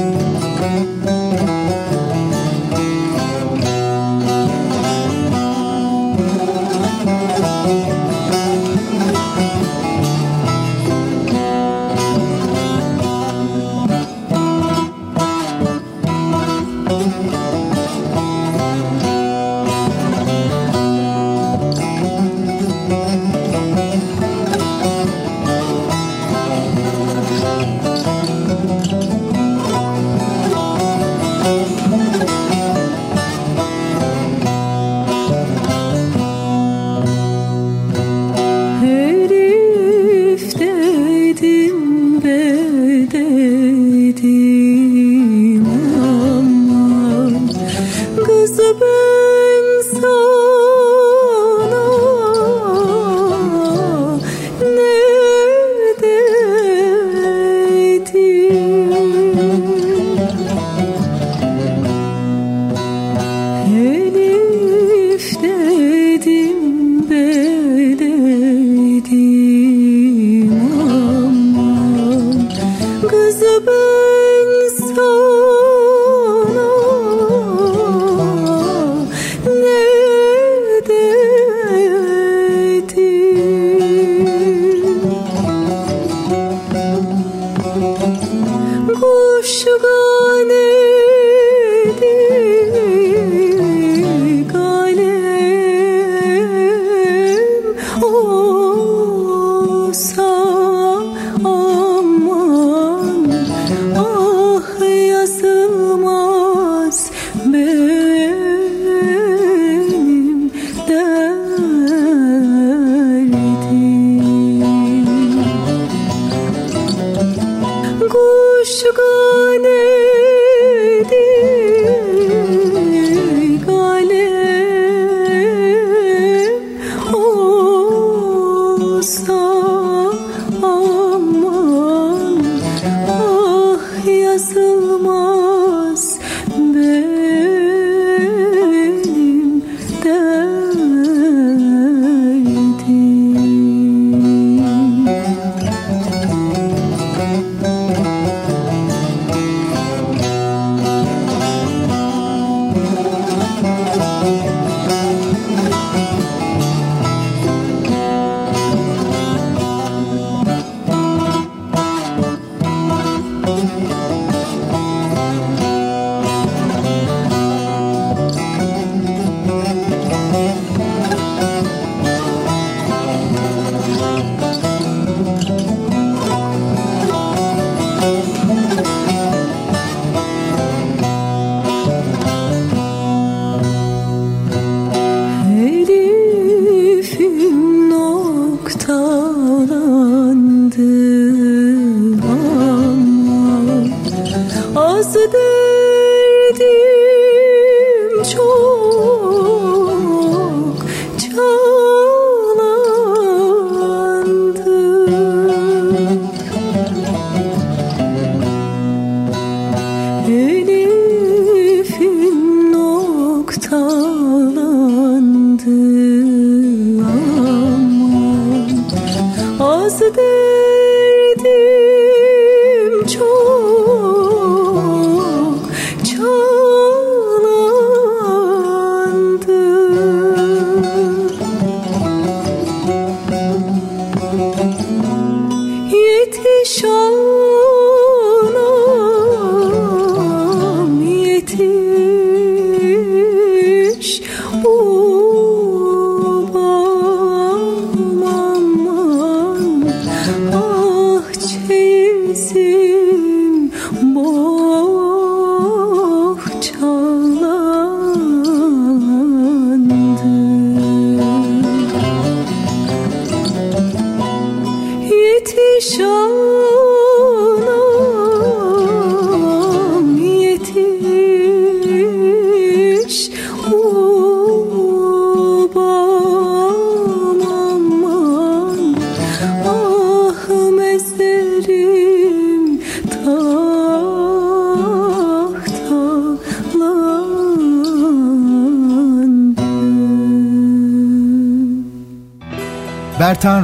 Bertan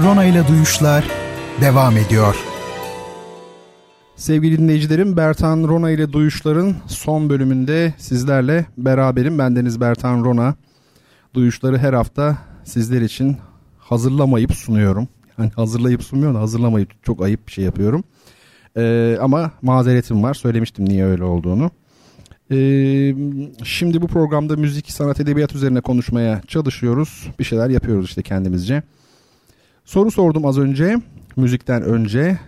Rona ile Duyuşlar devam ediyor. Sevgili dinleyicilerim Bertan Rona ile Duyuşlar'ın son bölümünde sizlerle beraberim. Bendeniz Bertan Rona. Duyuşları her hafta sizler için hazırlamayıp sunuyorum. Yani hazırlayıp sunmuyorum hazırlamayıp çok ayıp bir şey yapıyorum. Ee, ama mazeretim var. Söylemiştim niye öyle olduğunu. Ee, şimdi bu programda müzik, sanat, edebiyat üzerine konuşmaya çalışıyoruz. Bir şeyler yapıyoruz işte kendimizce. Soru sordum az önce, müzikten önce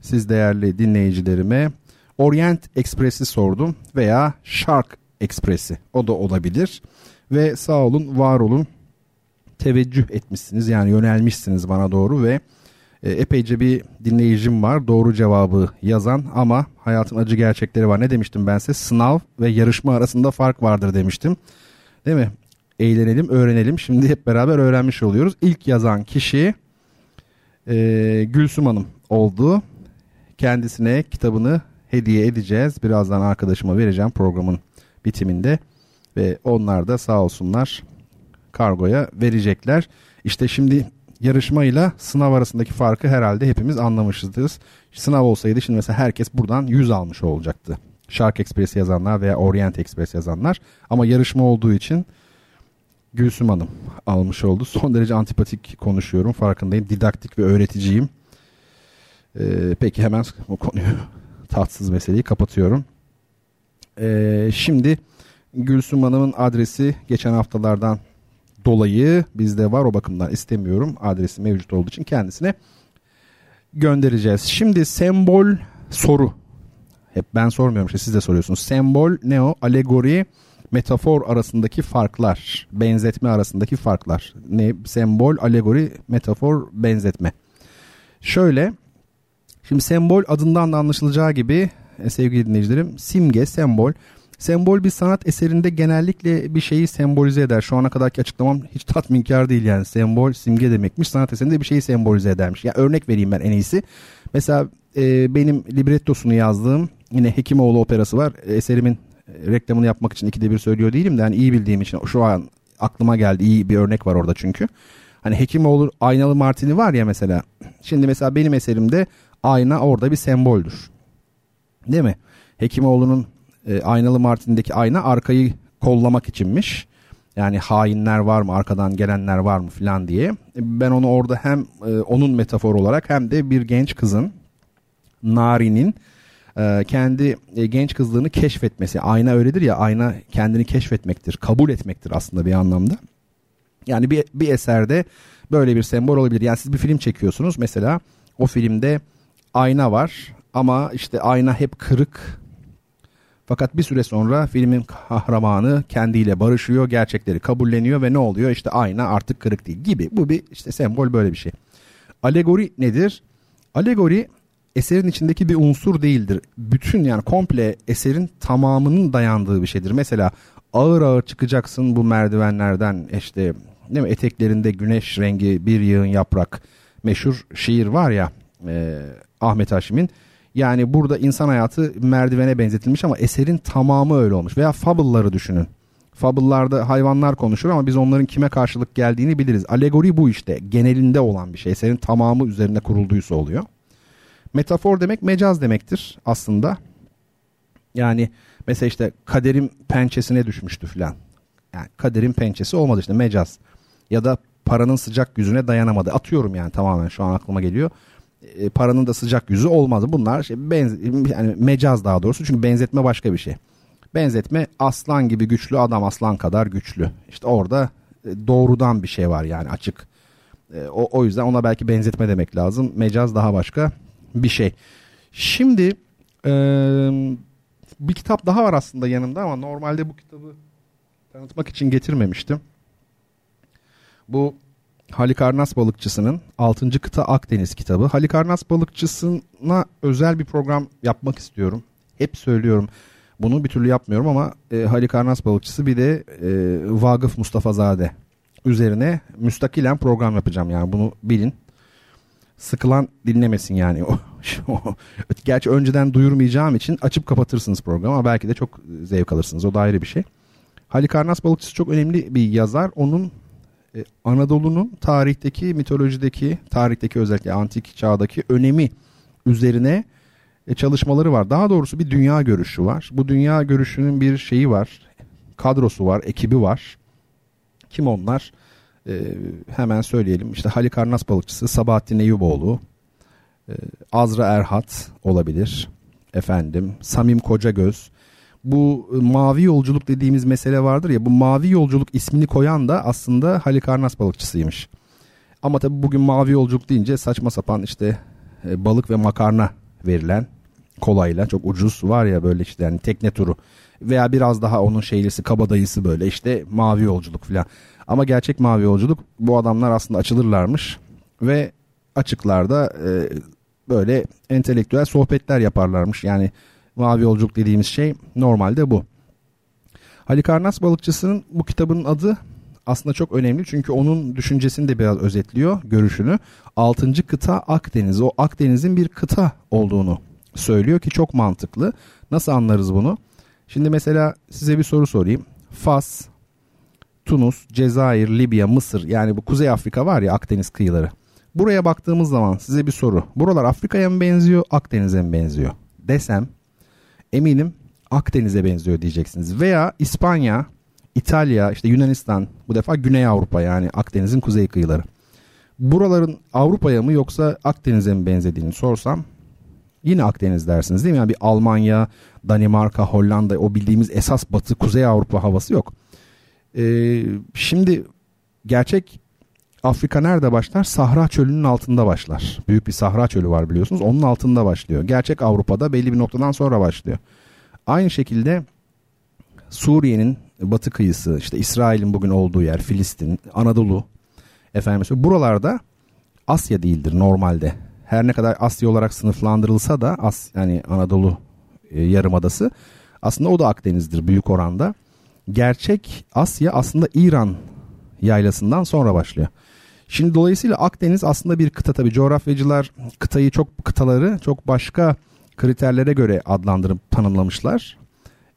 siz değerli dinleyicilerime. Orient Express'i sordum veya Shark Express'i o da olabilir. Ve sağ olun, var olun, teveccüh etmişsiniz yani yönelmişsiniz bana doğru ve e, epeyce bir dinleyicim var doğru cevabı yazan ama hayatın acı gerçekleri var. Ne demiştim ben size? Sınav ve yarışma arasında fark vardır demiştim. Değil mi? Eğlenelim, öğrenelim. Şimdi hep beraber öğrenmiş oluyoruz. İlk yazan kişi e, Gülsüm Hanım oldu. Kendisine kitabını hediye edeceğiz. Birazdan arkadaşıma vereceğim programın bitiminde. Ve onlar da sağ olsunlar kargoya verecekler. İşte şimdi yarışmayla sınav arasındaki farkı herhalde hepimiz anlamışızdır. Sınav olsaydı şimdi mesela herkes buradan 100 almış olacaktı. Shark Express yazanlar veya Orient Express yazanlar. Ama yarışma olduğu için Gülsüm Hanım almış oldu. Son derece antipatik konuşuyorum farkındayım. Didaktik ve öğreticiyim. Ee, peki hemen bu konuyu tatsız meseleyi kapatıyorum. Ee, şimdi Gülsüm Hanım'ın adresi geçen haftalardan dolayı bizde var o bakımdan istemiyorum. Adresi mevcut olduğu için kendisine göndereceğiz. Şimdi sembol soru. Hep ben sormuyorum işte siz de soruyorsunuz. Sembol ne o? Alegori metafor arasındaki farklar, benzetme arasındaki farklar. Ne sembol, alegori, metafor, benzetme. Şöyle, şimdi sembol adından da anlaşılacağı gibi e, sevgili dinleyicilerim simge, sembol Sembol bir sanat eserinde genellikle bir şeyi sembolize eder. Şu ana kadarki açıklamam hiç tatminkar değil yani. Sembol simge demekmiş. Sanat eserinde bir şeyi sembolize edermiş. Ya yani örnek vereyim ben en iyisi. Mesela e, benim librettosunu yazdığım yine Hekimoğlu operası var. Eserimin e, reklamını yapmak için ikide bir söylüyor değilim de yani iyi bildiğim için şu an aklıma geldi. iyi bir örnek var orada çünkü. Hani Hekimoğlu aynalı martini var ya mesela. Şimdi mesela benim eserimde ayna orada bir semboldür. Değil mi? Hekimoğlu'nun e, aynalı martindeki ayna arkayı kollamak içinmiş. Yani hainler var mı arkadan gelenler var mı filan diye. Ben onu orada hem e, onun metafor olarak hem de bir genç kızın Nari'nin e, kendi e, genç kızlığını keşfetmesi. Ayna öyledir ya ayna kendini keşfetmektir, kabul etmektir aslında bir anlamda. Yani bir, bir eserde böyle bir sembol olabilir. Yani siz bir film çekiyorsunuz mesela o filmde ayna var ama işte ayna hep kırık. Fakat bir süre sonra filmin kahramanı kendiyle barışıyor, gerçekleri kabulleniyor ve ne oluyor? İşte ayna artık kırık değil gibi. Bu bir işte sembol böyle bir şey. Alegori nedir? Alegori eserin içindeki bir unsur değildir. Bütün yani komple eserin tamamının dayandığı bir şeydir. Mesela ağır ağır çıkacaksın bu merdivenlerden işte değil mi eteklerinde güneş rengi bir yığın yaprak meşhur şiir var ya e, Ahmet Haşim'in. Yani burada insan hayatı merdivene benzetilmiş ama eserin tamamı öyle olmuş. Veya fable'ları düşünün. Fable'larda hayvanlar konuşur ama biz onların kime karşılık geldiğini biliriz. Alegori bu işte. Genelinde olan bir şey. Eserin tamamı üzerine kurulduysa oluyor. Metafor demek mecaz demektir aslında. Yani mesela işte kaderin pençesine düşmüştü filan. Yani kaderin pençesi olmadı işte mecaz. Ya da paranın sıcak yüzüne dayanamadı. Atıyorum yani tamamen şu an aklıma geliyor. E, paranın da sıcak yüzü olmadı. Bunlar şey, benz yani mecaz daha doğrusu çünkü benzetme başka bir şey. Benzetme aslan gibi güçlü adam aslan kadar güçlü. İşte orada e, doğrudan bir şey var yani açık. E, o, o yüzden ona belki benzetme demek lazım. Mecaz daha başka bir şey. Şimdi e, bir kitap daha var aslında yanımda ama normalde bu kitabı tanıtmak için getirmemiştim. Bu Halikarnas balıkçısının 6. kıta Akdeniz kitabı. Halikarnas balıkçısına özel bir program yapmak istiyorum. Hep söylüyorum. Bunu bir türlü yapmıyorum ama e, Halikarnas balıkçısı bir de e, Vagıf Mustafazade üzerine müstakilen program yapacağım. Yani bunu bilin. Sıkılan dinlemesin yani. Gerçi önceden duyurmayacağım için açıp kapatırsınız programı ama belki de çok zevk alırsınız. O da ayrı bir şey. Halikarnas balıkçısı çok önemli bir yazar. Onun e, Anadolu'nun tarihteki, mitolojideki, tarihteki özellikle antik çağdaki önemi üzerine e, çalışmaları var. Daha doğrusu bir dünya görüşü var. Bu dünya görüşünün bir şeyi var. Kadrosu var, ekibi var. Kim onlar? Ee, hemen söyleyelim. İşte Halikarnas balıkçısı Sabahattin Eyüboğlu, e, Azra Erhat olabilir. Efendim, Samim Kocagöz, bu e, mavi yolculuk dediğimiz mesele vardır ya bu mavi yolculuk ismini koyan da aslında Halikarnas balıkçısıymış. Ama tabi bugün mavi yolculuk deyince saçma sapan işte e, balık ve makarna verilen kolayla çok ucuz var ya böyle işte yani tekne turu veya biraz daha onun şeylisi kabadayısı böyle işte mavi yolculuk falan. Ama gerçek mavi yolculuk bu adamlar aslında açılırlarmış ve açıklarda e, böyle entelektüel sohbetler yaparlarmış. Yani mavi yolculuk dediğimiz şey normalde bu. Halikarnas balıkçısının bu kitabının adı aslında çok önemli çünkü onun düşüncesini de biraz özetliyor görüşünü. Altıncı kıta Akdeniz o Akdeniz'in bir kıta olduğunu söylüyor ki çok mantıklı. Nasıl anlarız bunu? Şimdi mesela size bir soru sorayım. Fas, Tunus, Cezayir, Libya, Mısır yani bu Kuzey Afrika var ya Akdeniz kıyıları. Buraya baktığımız zaman size bir soru. Buralar Afrika'ya mı benziyor, Akdeniz'e mi benziyor? Desem eminim Akdeniz'e benziyor diyeceksiniz. Veya İspanya, İtalya, işte Yunanistan bu defa Güney Avrupa yani Akdeniz'in kuzey kıyıları. Buraların Avrupa'ya mı yoksa Akdeniz'e mi benzediğini sorsam yine Akdeniz dersiniz değil mi? Yani bir Almanya, Danimarka, Hollanda o bildiğimiz esas batı Kuzey Avrupa havası yok. Ee, şimdi gerçek Afrika nerede başlar? Sahra çölünün altında başlar. Büyük bir Sahra çölü var biliyorsunuz. Onun altında başlıyor. Gerçek Avrupa'da belli bir noktadan sonra başlıyor. Aynı şekilde Suriye'nin batı kıyısı, işte İsrail'in bugün olduğu yer, Filistin, Anadolu, efendim buralarda Asya değildir normalde. Her ne kadar Asya olarak sınıflandırılsa da As yani Anadolu e, yarımadası Aslında o da Akdeniz'dir büyük oranda. Gerçek Asya aslında İran yaylasından sonra başlıyor. Şimdi dolayısıyla Akdeniz aslında bir kıta tabii coğrafyacılar kıtayı çok kıtaları çok başka kriterlere göre adlandırıp tanımlamışlar.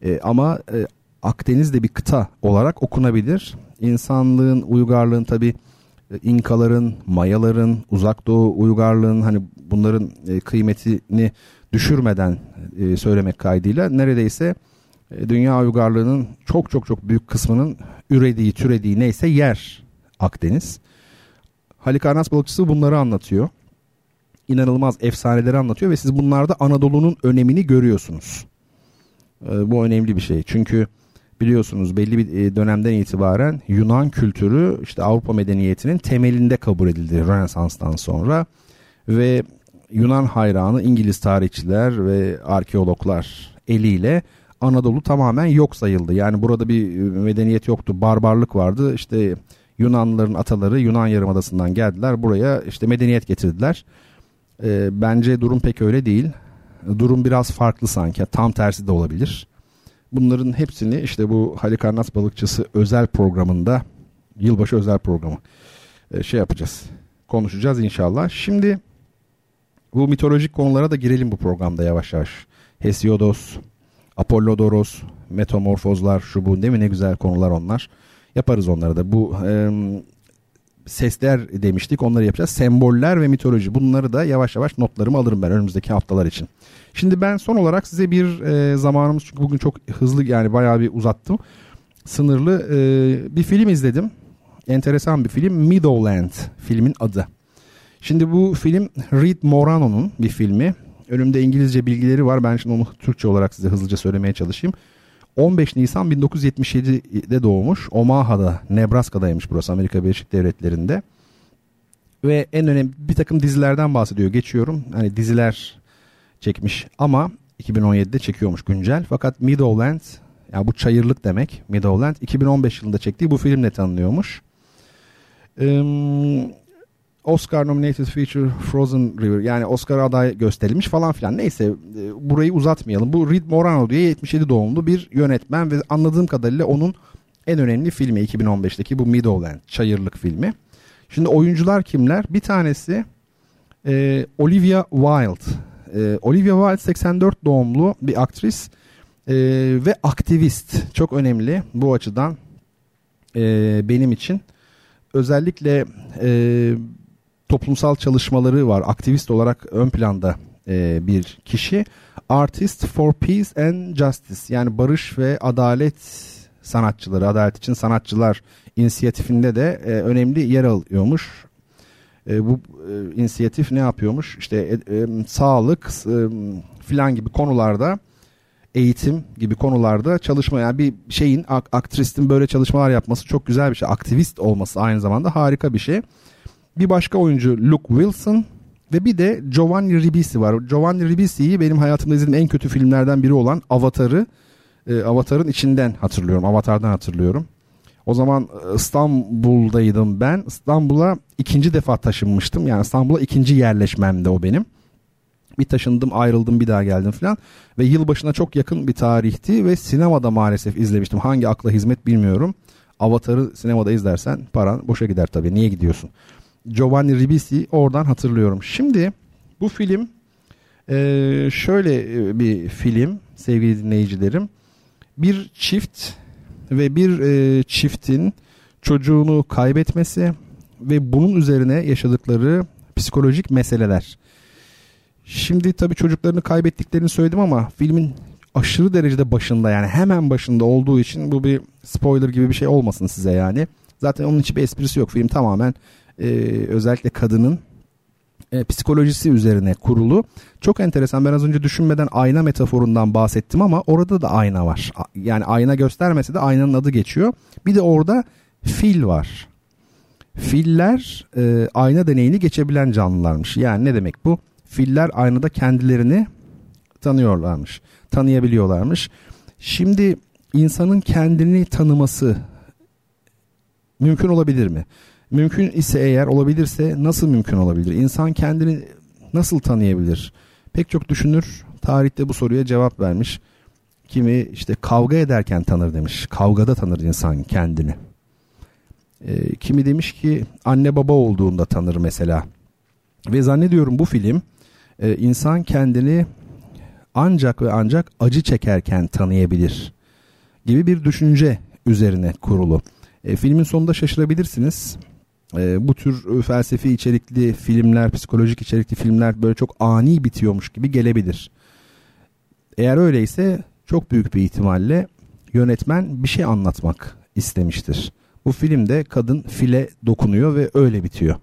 E, ama e, Akdeniz de bir kıta olarak okunabilir. İnsanlığın, uygarlığın tabii e, İnkaların, Mayaların, Uzak Doğu uygarlığın hani bunların e, kıymetini düşürmeden e, söylemek kaydıyla neredeyse dünya uygarlığının çok çok çok büyük kısmının ürediği, türediği neyse yer Akdeniz. Halikarnas balıkçısı bunları anlatıyor. İnanılmaz efsaneleri anlatıyor ve siz bunlarda Anadolu'nun önemini görüyorsunuz. Bu önemli bir şey. Çünkü biliyorsunuz belli bir e, dönemden itibaren Yunan kültürü işte Avrupa medeniyetinin temelinde kabul edildi Rönesans'tan sonra ve Yunan hayranı İngiliz tarihçiler ve arkeologlar eliyle Anadolu tamamen yok sayıldı. Yani burada bir e, medeniyet yoktu, barbarlık vardı. İşte Yunanlıların ataları Yunan Yarımadası'ndan geldiler. Buraya işte medeniyet getirdiler. E, bence durum pek öyle değil. Durum biraz farklı sanki. Tam tersi de olabilir. Bunların hepsini işte bu Halikarnas balıkçısı özel programında yılbaşı özel programı e, şey yapacağız. Konuşacağız inşallah. Şimdi bu mitolojik konulara da girelim bu programda yavaş yavaş. Hesiodos, Apollodoros, metamorfozlar, şu bu değil mi ne güzel konular onlar. Yaparız onları da. Bu e, sesler demiştik onları yapacağız. Semboller ve mitoloji bunları da yavaş yavaş notlarımı alırım ben önümüzdeki haftalar için. Şimdi ben son olarak size bir e, zamanımız çünkü bugün çok hızlı yani bayağı bir uzattım. Sınırlı e, bir film izledim. Enteresan bir film. Meadowland filmin adı. Şimdi bu film Reed Morano'nun bir filmi. Önümde İngilizce bilgileri var. Ben şimdi onu Türkçe olarak size hızlıca söylemeye çalışayım. 15 Nisan 1977'de doğmuş. Omaha'da, Nebraska'daymış burası Amerika Birleşik Devletleri'nde. Ve en önemli bir takım dizilerden bahsediyor. Geçiyorum. Hani diziler çekmiş ama 2017'de çekiyormuş güncel. Fakat Meadowland yani bu çayırlık demek Meadowland 2015 yılında çektiği bu filmle tanınıyormuş. Ee, Oscar nominated feature Frozen River yani Oscar aday gösterilmiş falan filan. Neyse e, burayı uzatmayalım. Bu Reed Morano diye 77 doğumlu bir yönetmen ve anladığım kadarıyla onun en önemli filmi 2015'teki bu Meadowland çayırlık filmi. Şimdi oyuncular kimler? Bir tanesi e, Olivia Wilde. E, Olivia Wilde 84 doğumlu bir aktris e, ve aktivist. Çok önemli bu açıdan e, benim için. Özellikle e, toplumsal çalışmaları var. Aktivist olarak ön planda e, bir kişi. Artist for Peace and Justice yani barış ve adalet sanatçıları, adalet için sanatçılar inisiyatifinde de e, önemli yer alıyormuş. E, bu e, inisiyatif ne yapıyormuş? İşte e, e, sağlık e, filan gibi konularda eğitim gibi konularda çalışma yani bir şeyin aktristin böyle çalışmalar yapması çok güzel bir şey. Aktivist olması aynı zamanda harika bir şey. Bir başka oyuncu Luke Wilson ve bir de Giovanni Ribisi var. Giovanni Ribisi'yi benim hayatımda izlediğim en kötü filmlerden biri olan Avatar'ı e, Avatar'ın içinden hatırlıyorum. Avatar'dan hatırlıyorum. O zaman e, İstanbul'daydım ben. İstanbul'a ikinci defa taşınmıştım. Yani İstanbul'a ikinci yerleşmemde o benim. Bir taşındım ayrıldım bir daha geldim falan. Ve yılbaşına çok yakın bir tarihti ve sinemada maalesef izlemiştim. Hangi akla hizmet bilmiyorum. Avatar'ı sinemada izlersen paran boşa gider tabii. Niye gidiyorsun? Giovanni Ribisi oradan hatırlıyorum. Şimdi bu film e, şöyle e, bir film sevgili dinleyicilerim. Bir çift ve bir e, çiftin çocuğunu kaybetmesi ve bunun üzerine yaşadıkları psikolojik meseleler. Şimdi tabii çocuklarını kaybettiklerini söyledim ama filmin aşırı derecede başında yani hemen başında olduğu için bu bir spoiler gibi bir şey olmasın size yani. Zaten onun için bir esprisi yok. Film tamamen e, özellikle kadının e, psikolojisi üzerine kurulu. Çok enteresan ben az önce düşünmeden ayna metaforundan bahsettim ama orada da ayna var. Yani ayna göstermese de aynanın adı geçiyor. Bir de orada fil var. Filler e, ayna deneyini geçebilen canlılarmış. Yani ne demek bu? Filler aynada kendilerini tanıyorlarmış. Tanıyabiliyorlarmış. Şimdi insanın kendini tanıması mümkün olabilir mi? Mümkün ise eğer olabilirse nasıl mümkün olabilir? İnsan kendini nasıl tanıyabilir? Pek çok düşünür tarihte bu soruya cevap vermiş. Kimi işte kavga ederken tanır demiş. Kavgada tanır insan kendini. E, kimi demiş ki anne baba olduğunda tanır mesela. Ve zannediyorum bu film e, insan kendini ancak ve ancak acı çekerken tanıyabilir gibi bir düşünce üzerine kurulu. E, filmin sonunda şaşırabilirsiniz. E, bu tür felsefi içerikli filmler, psikolojik içerikli filmler böyle çok ani bitiyormuş gibi gelebilir. Eğer öyleyse çok büyük bir ihtimalle yönetmen bir şey anlatmak istemiştir. Bu filmde kadın file dokunuyor ve öyle bitiyor.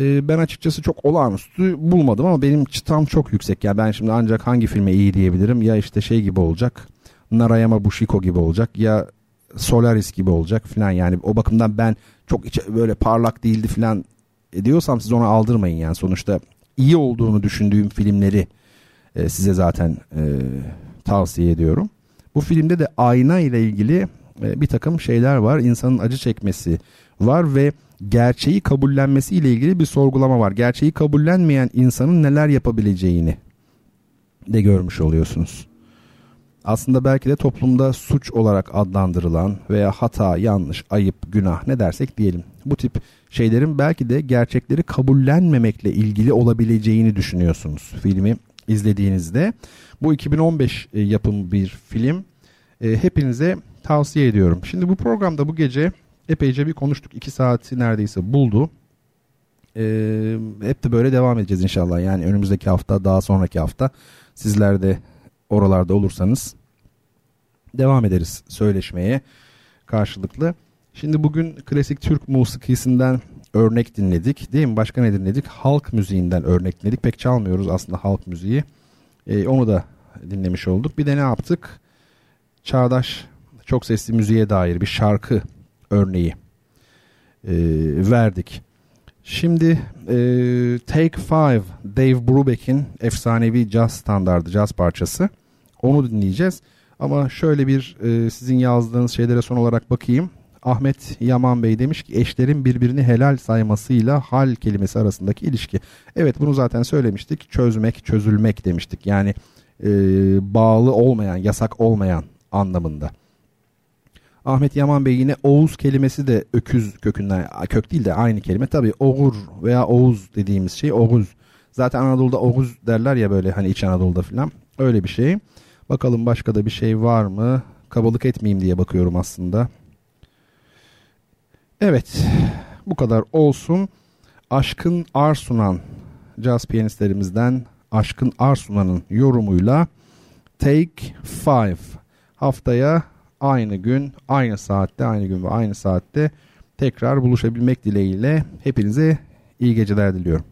Ee, ben açıkçası çok olağanüstü bulmadım ama benim çıtam çok yüksek. Yani ben şimdi ancak hangi filme iyi diyebilirim? Ya işte şey gibi olacak. Narayama Bushiko gibi olacak ya Solaris gibi olacak filan yani o bakımdan ben çok içe, böyle parlak değildi filan diyorsam siz ona aldırmayın yani sonuçta iyi olduğunu düşündüğüm filmleri e, size zaten e, tavsiye ediyorum. Bu filmde de ayna ile ilgili e, bir takım şeyler var. İnsanın acı çekmesi var ve gerçeği kabullenmesi ile ilgili bir sorgulama var. Gerçeği kabullenmeyen insanın neler yapabileceğini de görmüş oluyorsunuz. Aslında belki de toplumda suç olarak adlandırılan veya hata, yanlış, ayıp, günah ne dersek diyelim. Bu tip şeylerin belki de gerçekleri kabullenmemekle ilgili olabileceğini düşünüyorsunuz filmi izlediğinizde. Bu 2015 e, yapım bir film. E, hepinize tavsiye ediyorum. Şimdi bu programda bu gece epeyce bir konuştuk. 2 saati neredeyse buldu. E, hep de böyle devam edeceğiz inşallah. Yani önümüzdeki hafta, daha sonraki hafta sizler de oralarda olursanız devam ederiz söyleşmeye karşılıklı. Şimdi bugün klasik Türk musikisinden örnek dinledik değil mi? Başka ne dinledik? Halk müziğinden örnek dinledik. Pek çalmıyoruz aslında halk müziği. Ee, onu da dinlemiş olduk. Bir de ne yaptık? Çağdaş çok sesli müziğe dair bir şarkı örneği e, verdik. Şimdi e, Take Five Dave Brubeck'in efsanevi caz standardı caz parçası. Onu dinleyeceğiz. Ama şöyle bir e, sizin yazdığınız şeylere son olarak bakayım. Ahmet Yaman Bey demiş ki eşlerin birbirini helal saymasıyla hal kelimesi arasındaki ilişki. Evet bunu zaten söylemiştik. Çözmek, çözülmek demiştik. Yani e, bağlı olmayan, yasak olmayan anlamında. Ahmet Yaman Bey yine Oğuz kelimesi de öküz kökünden, kök değil de aynı kelime. Tabi Oğur veya Oğuz dediğimiz şey Oğuz. Zaten Anadolu'da Oğuz derler ya böyle hani İç Anadolu'da falan. Öyle bir şey. Bakalım başka da bir şey var mı? Kabalık etmeyeyim diye bakıyorum aslında. Evet bu kadar olsun. Aşkın Arsunan caz piyanistlerimizden Aşkın Arsunan'ın yorumuyla Take Five haftaya aynı gün, aynı saatte, aynı gün ve aynı saatte tekrar buluşabilmek dileğiyle hepinize iyi geceler diliyorum.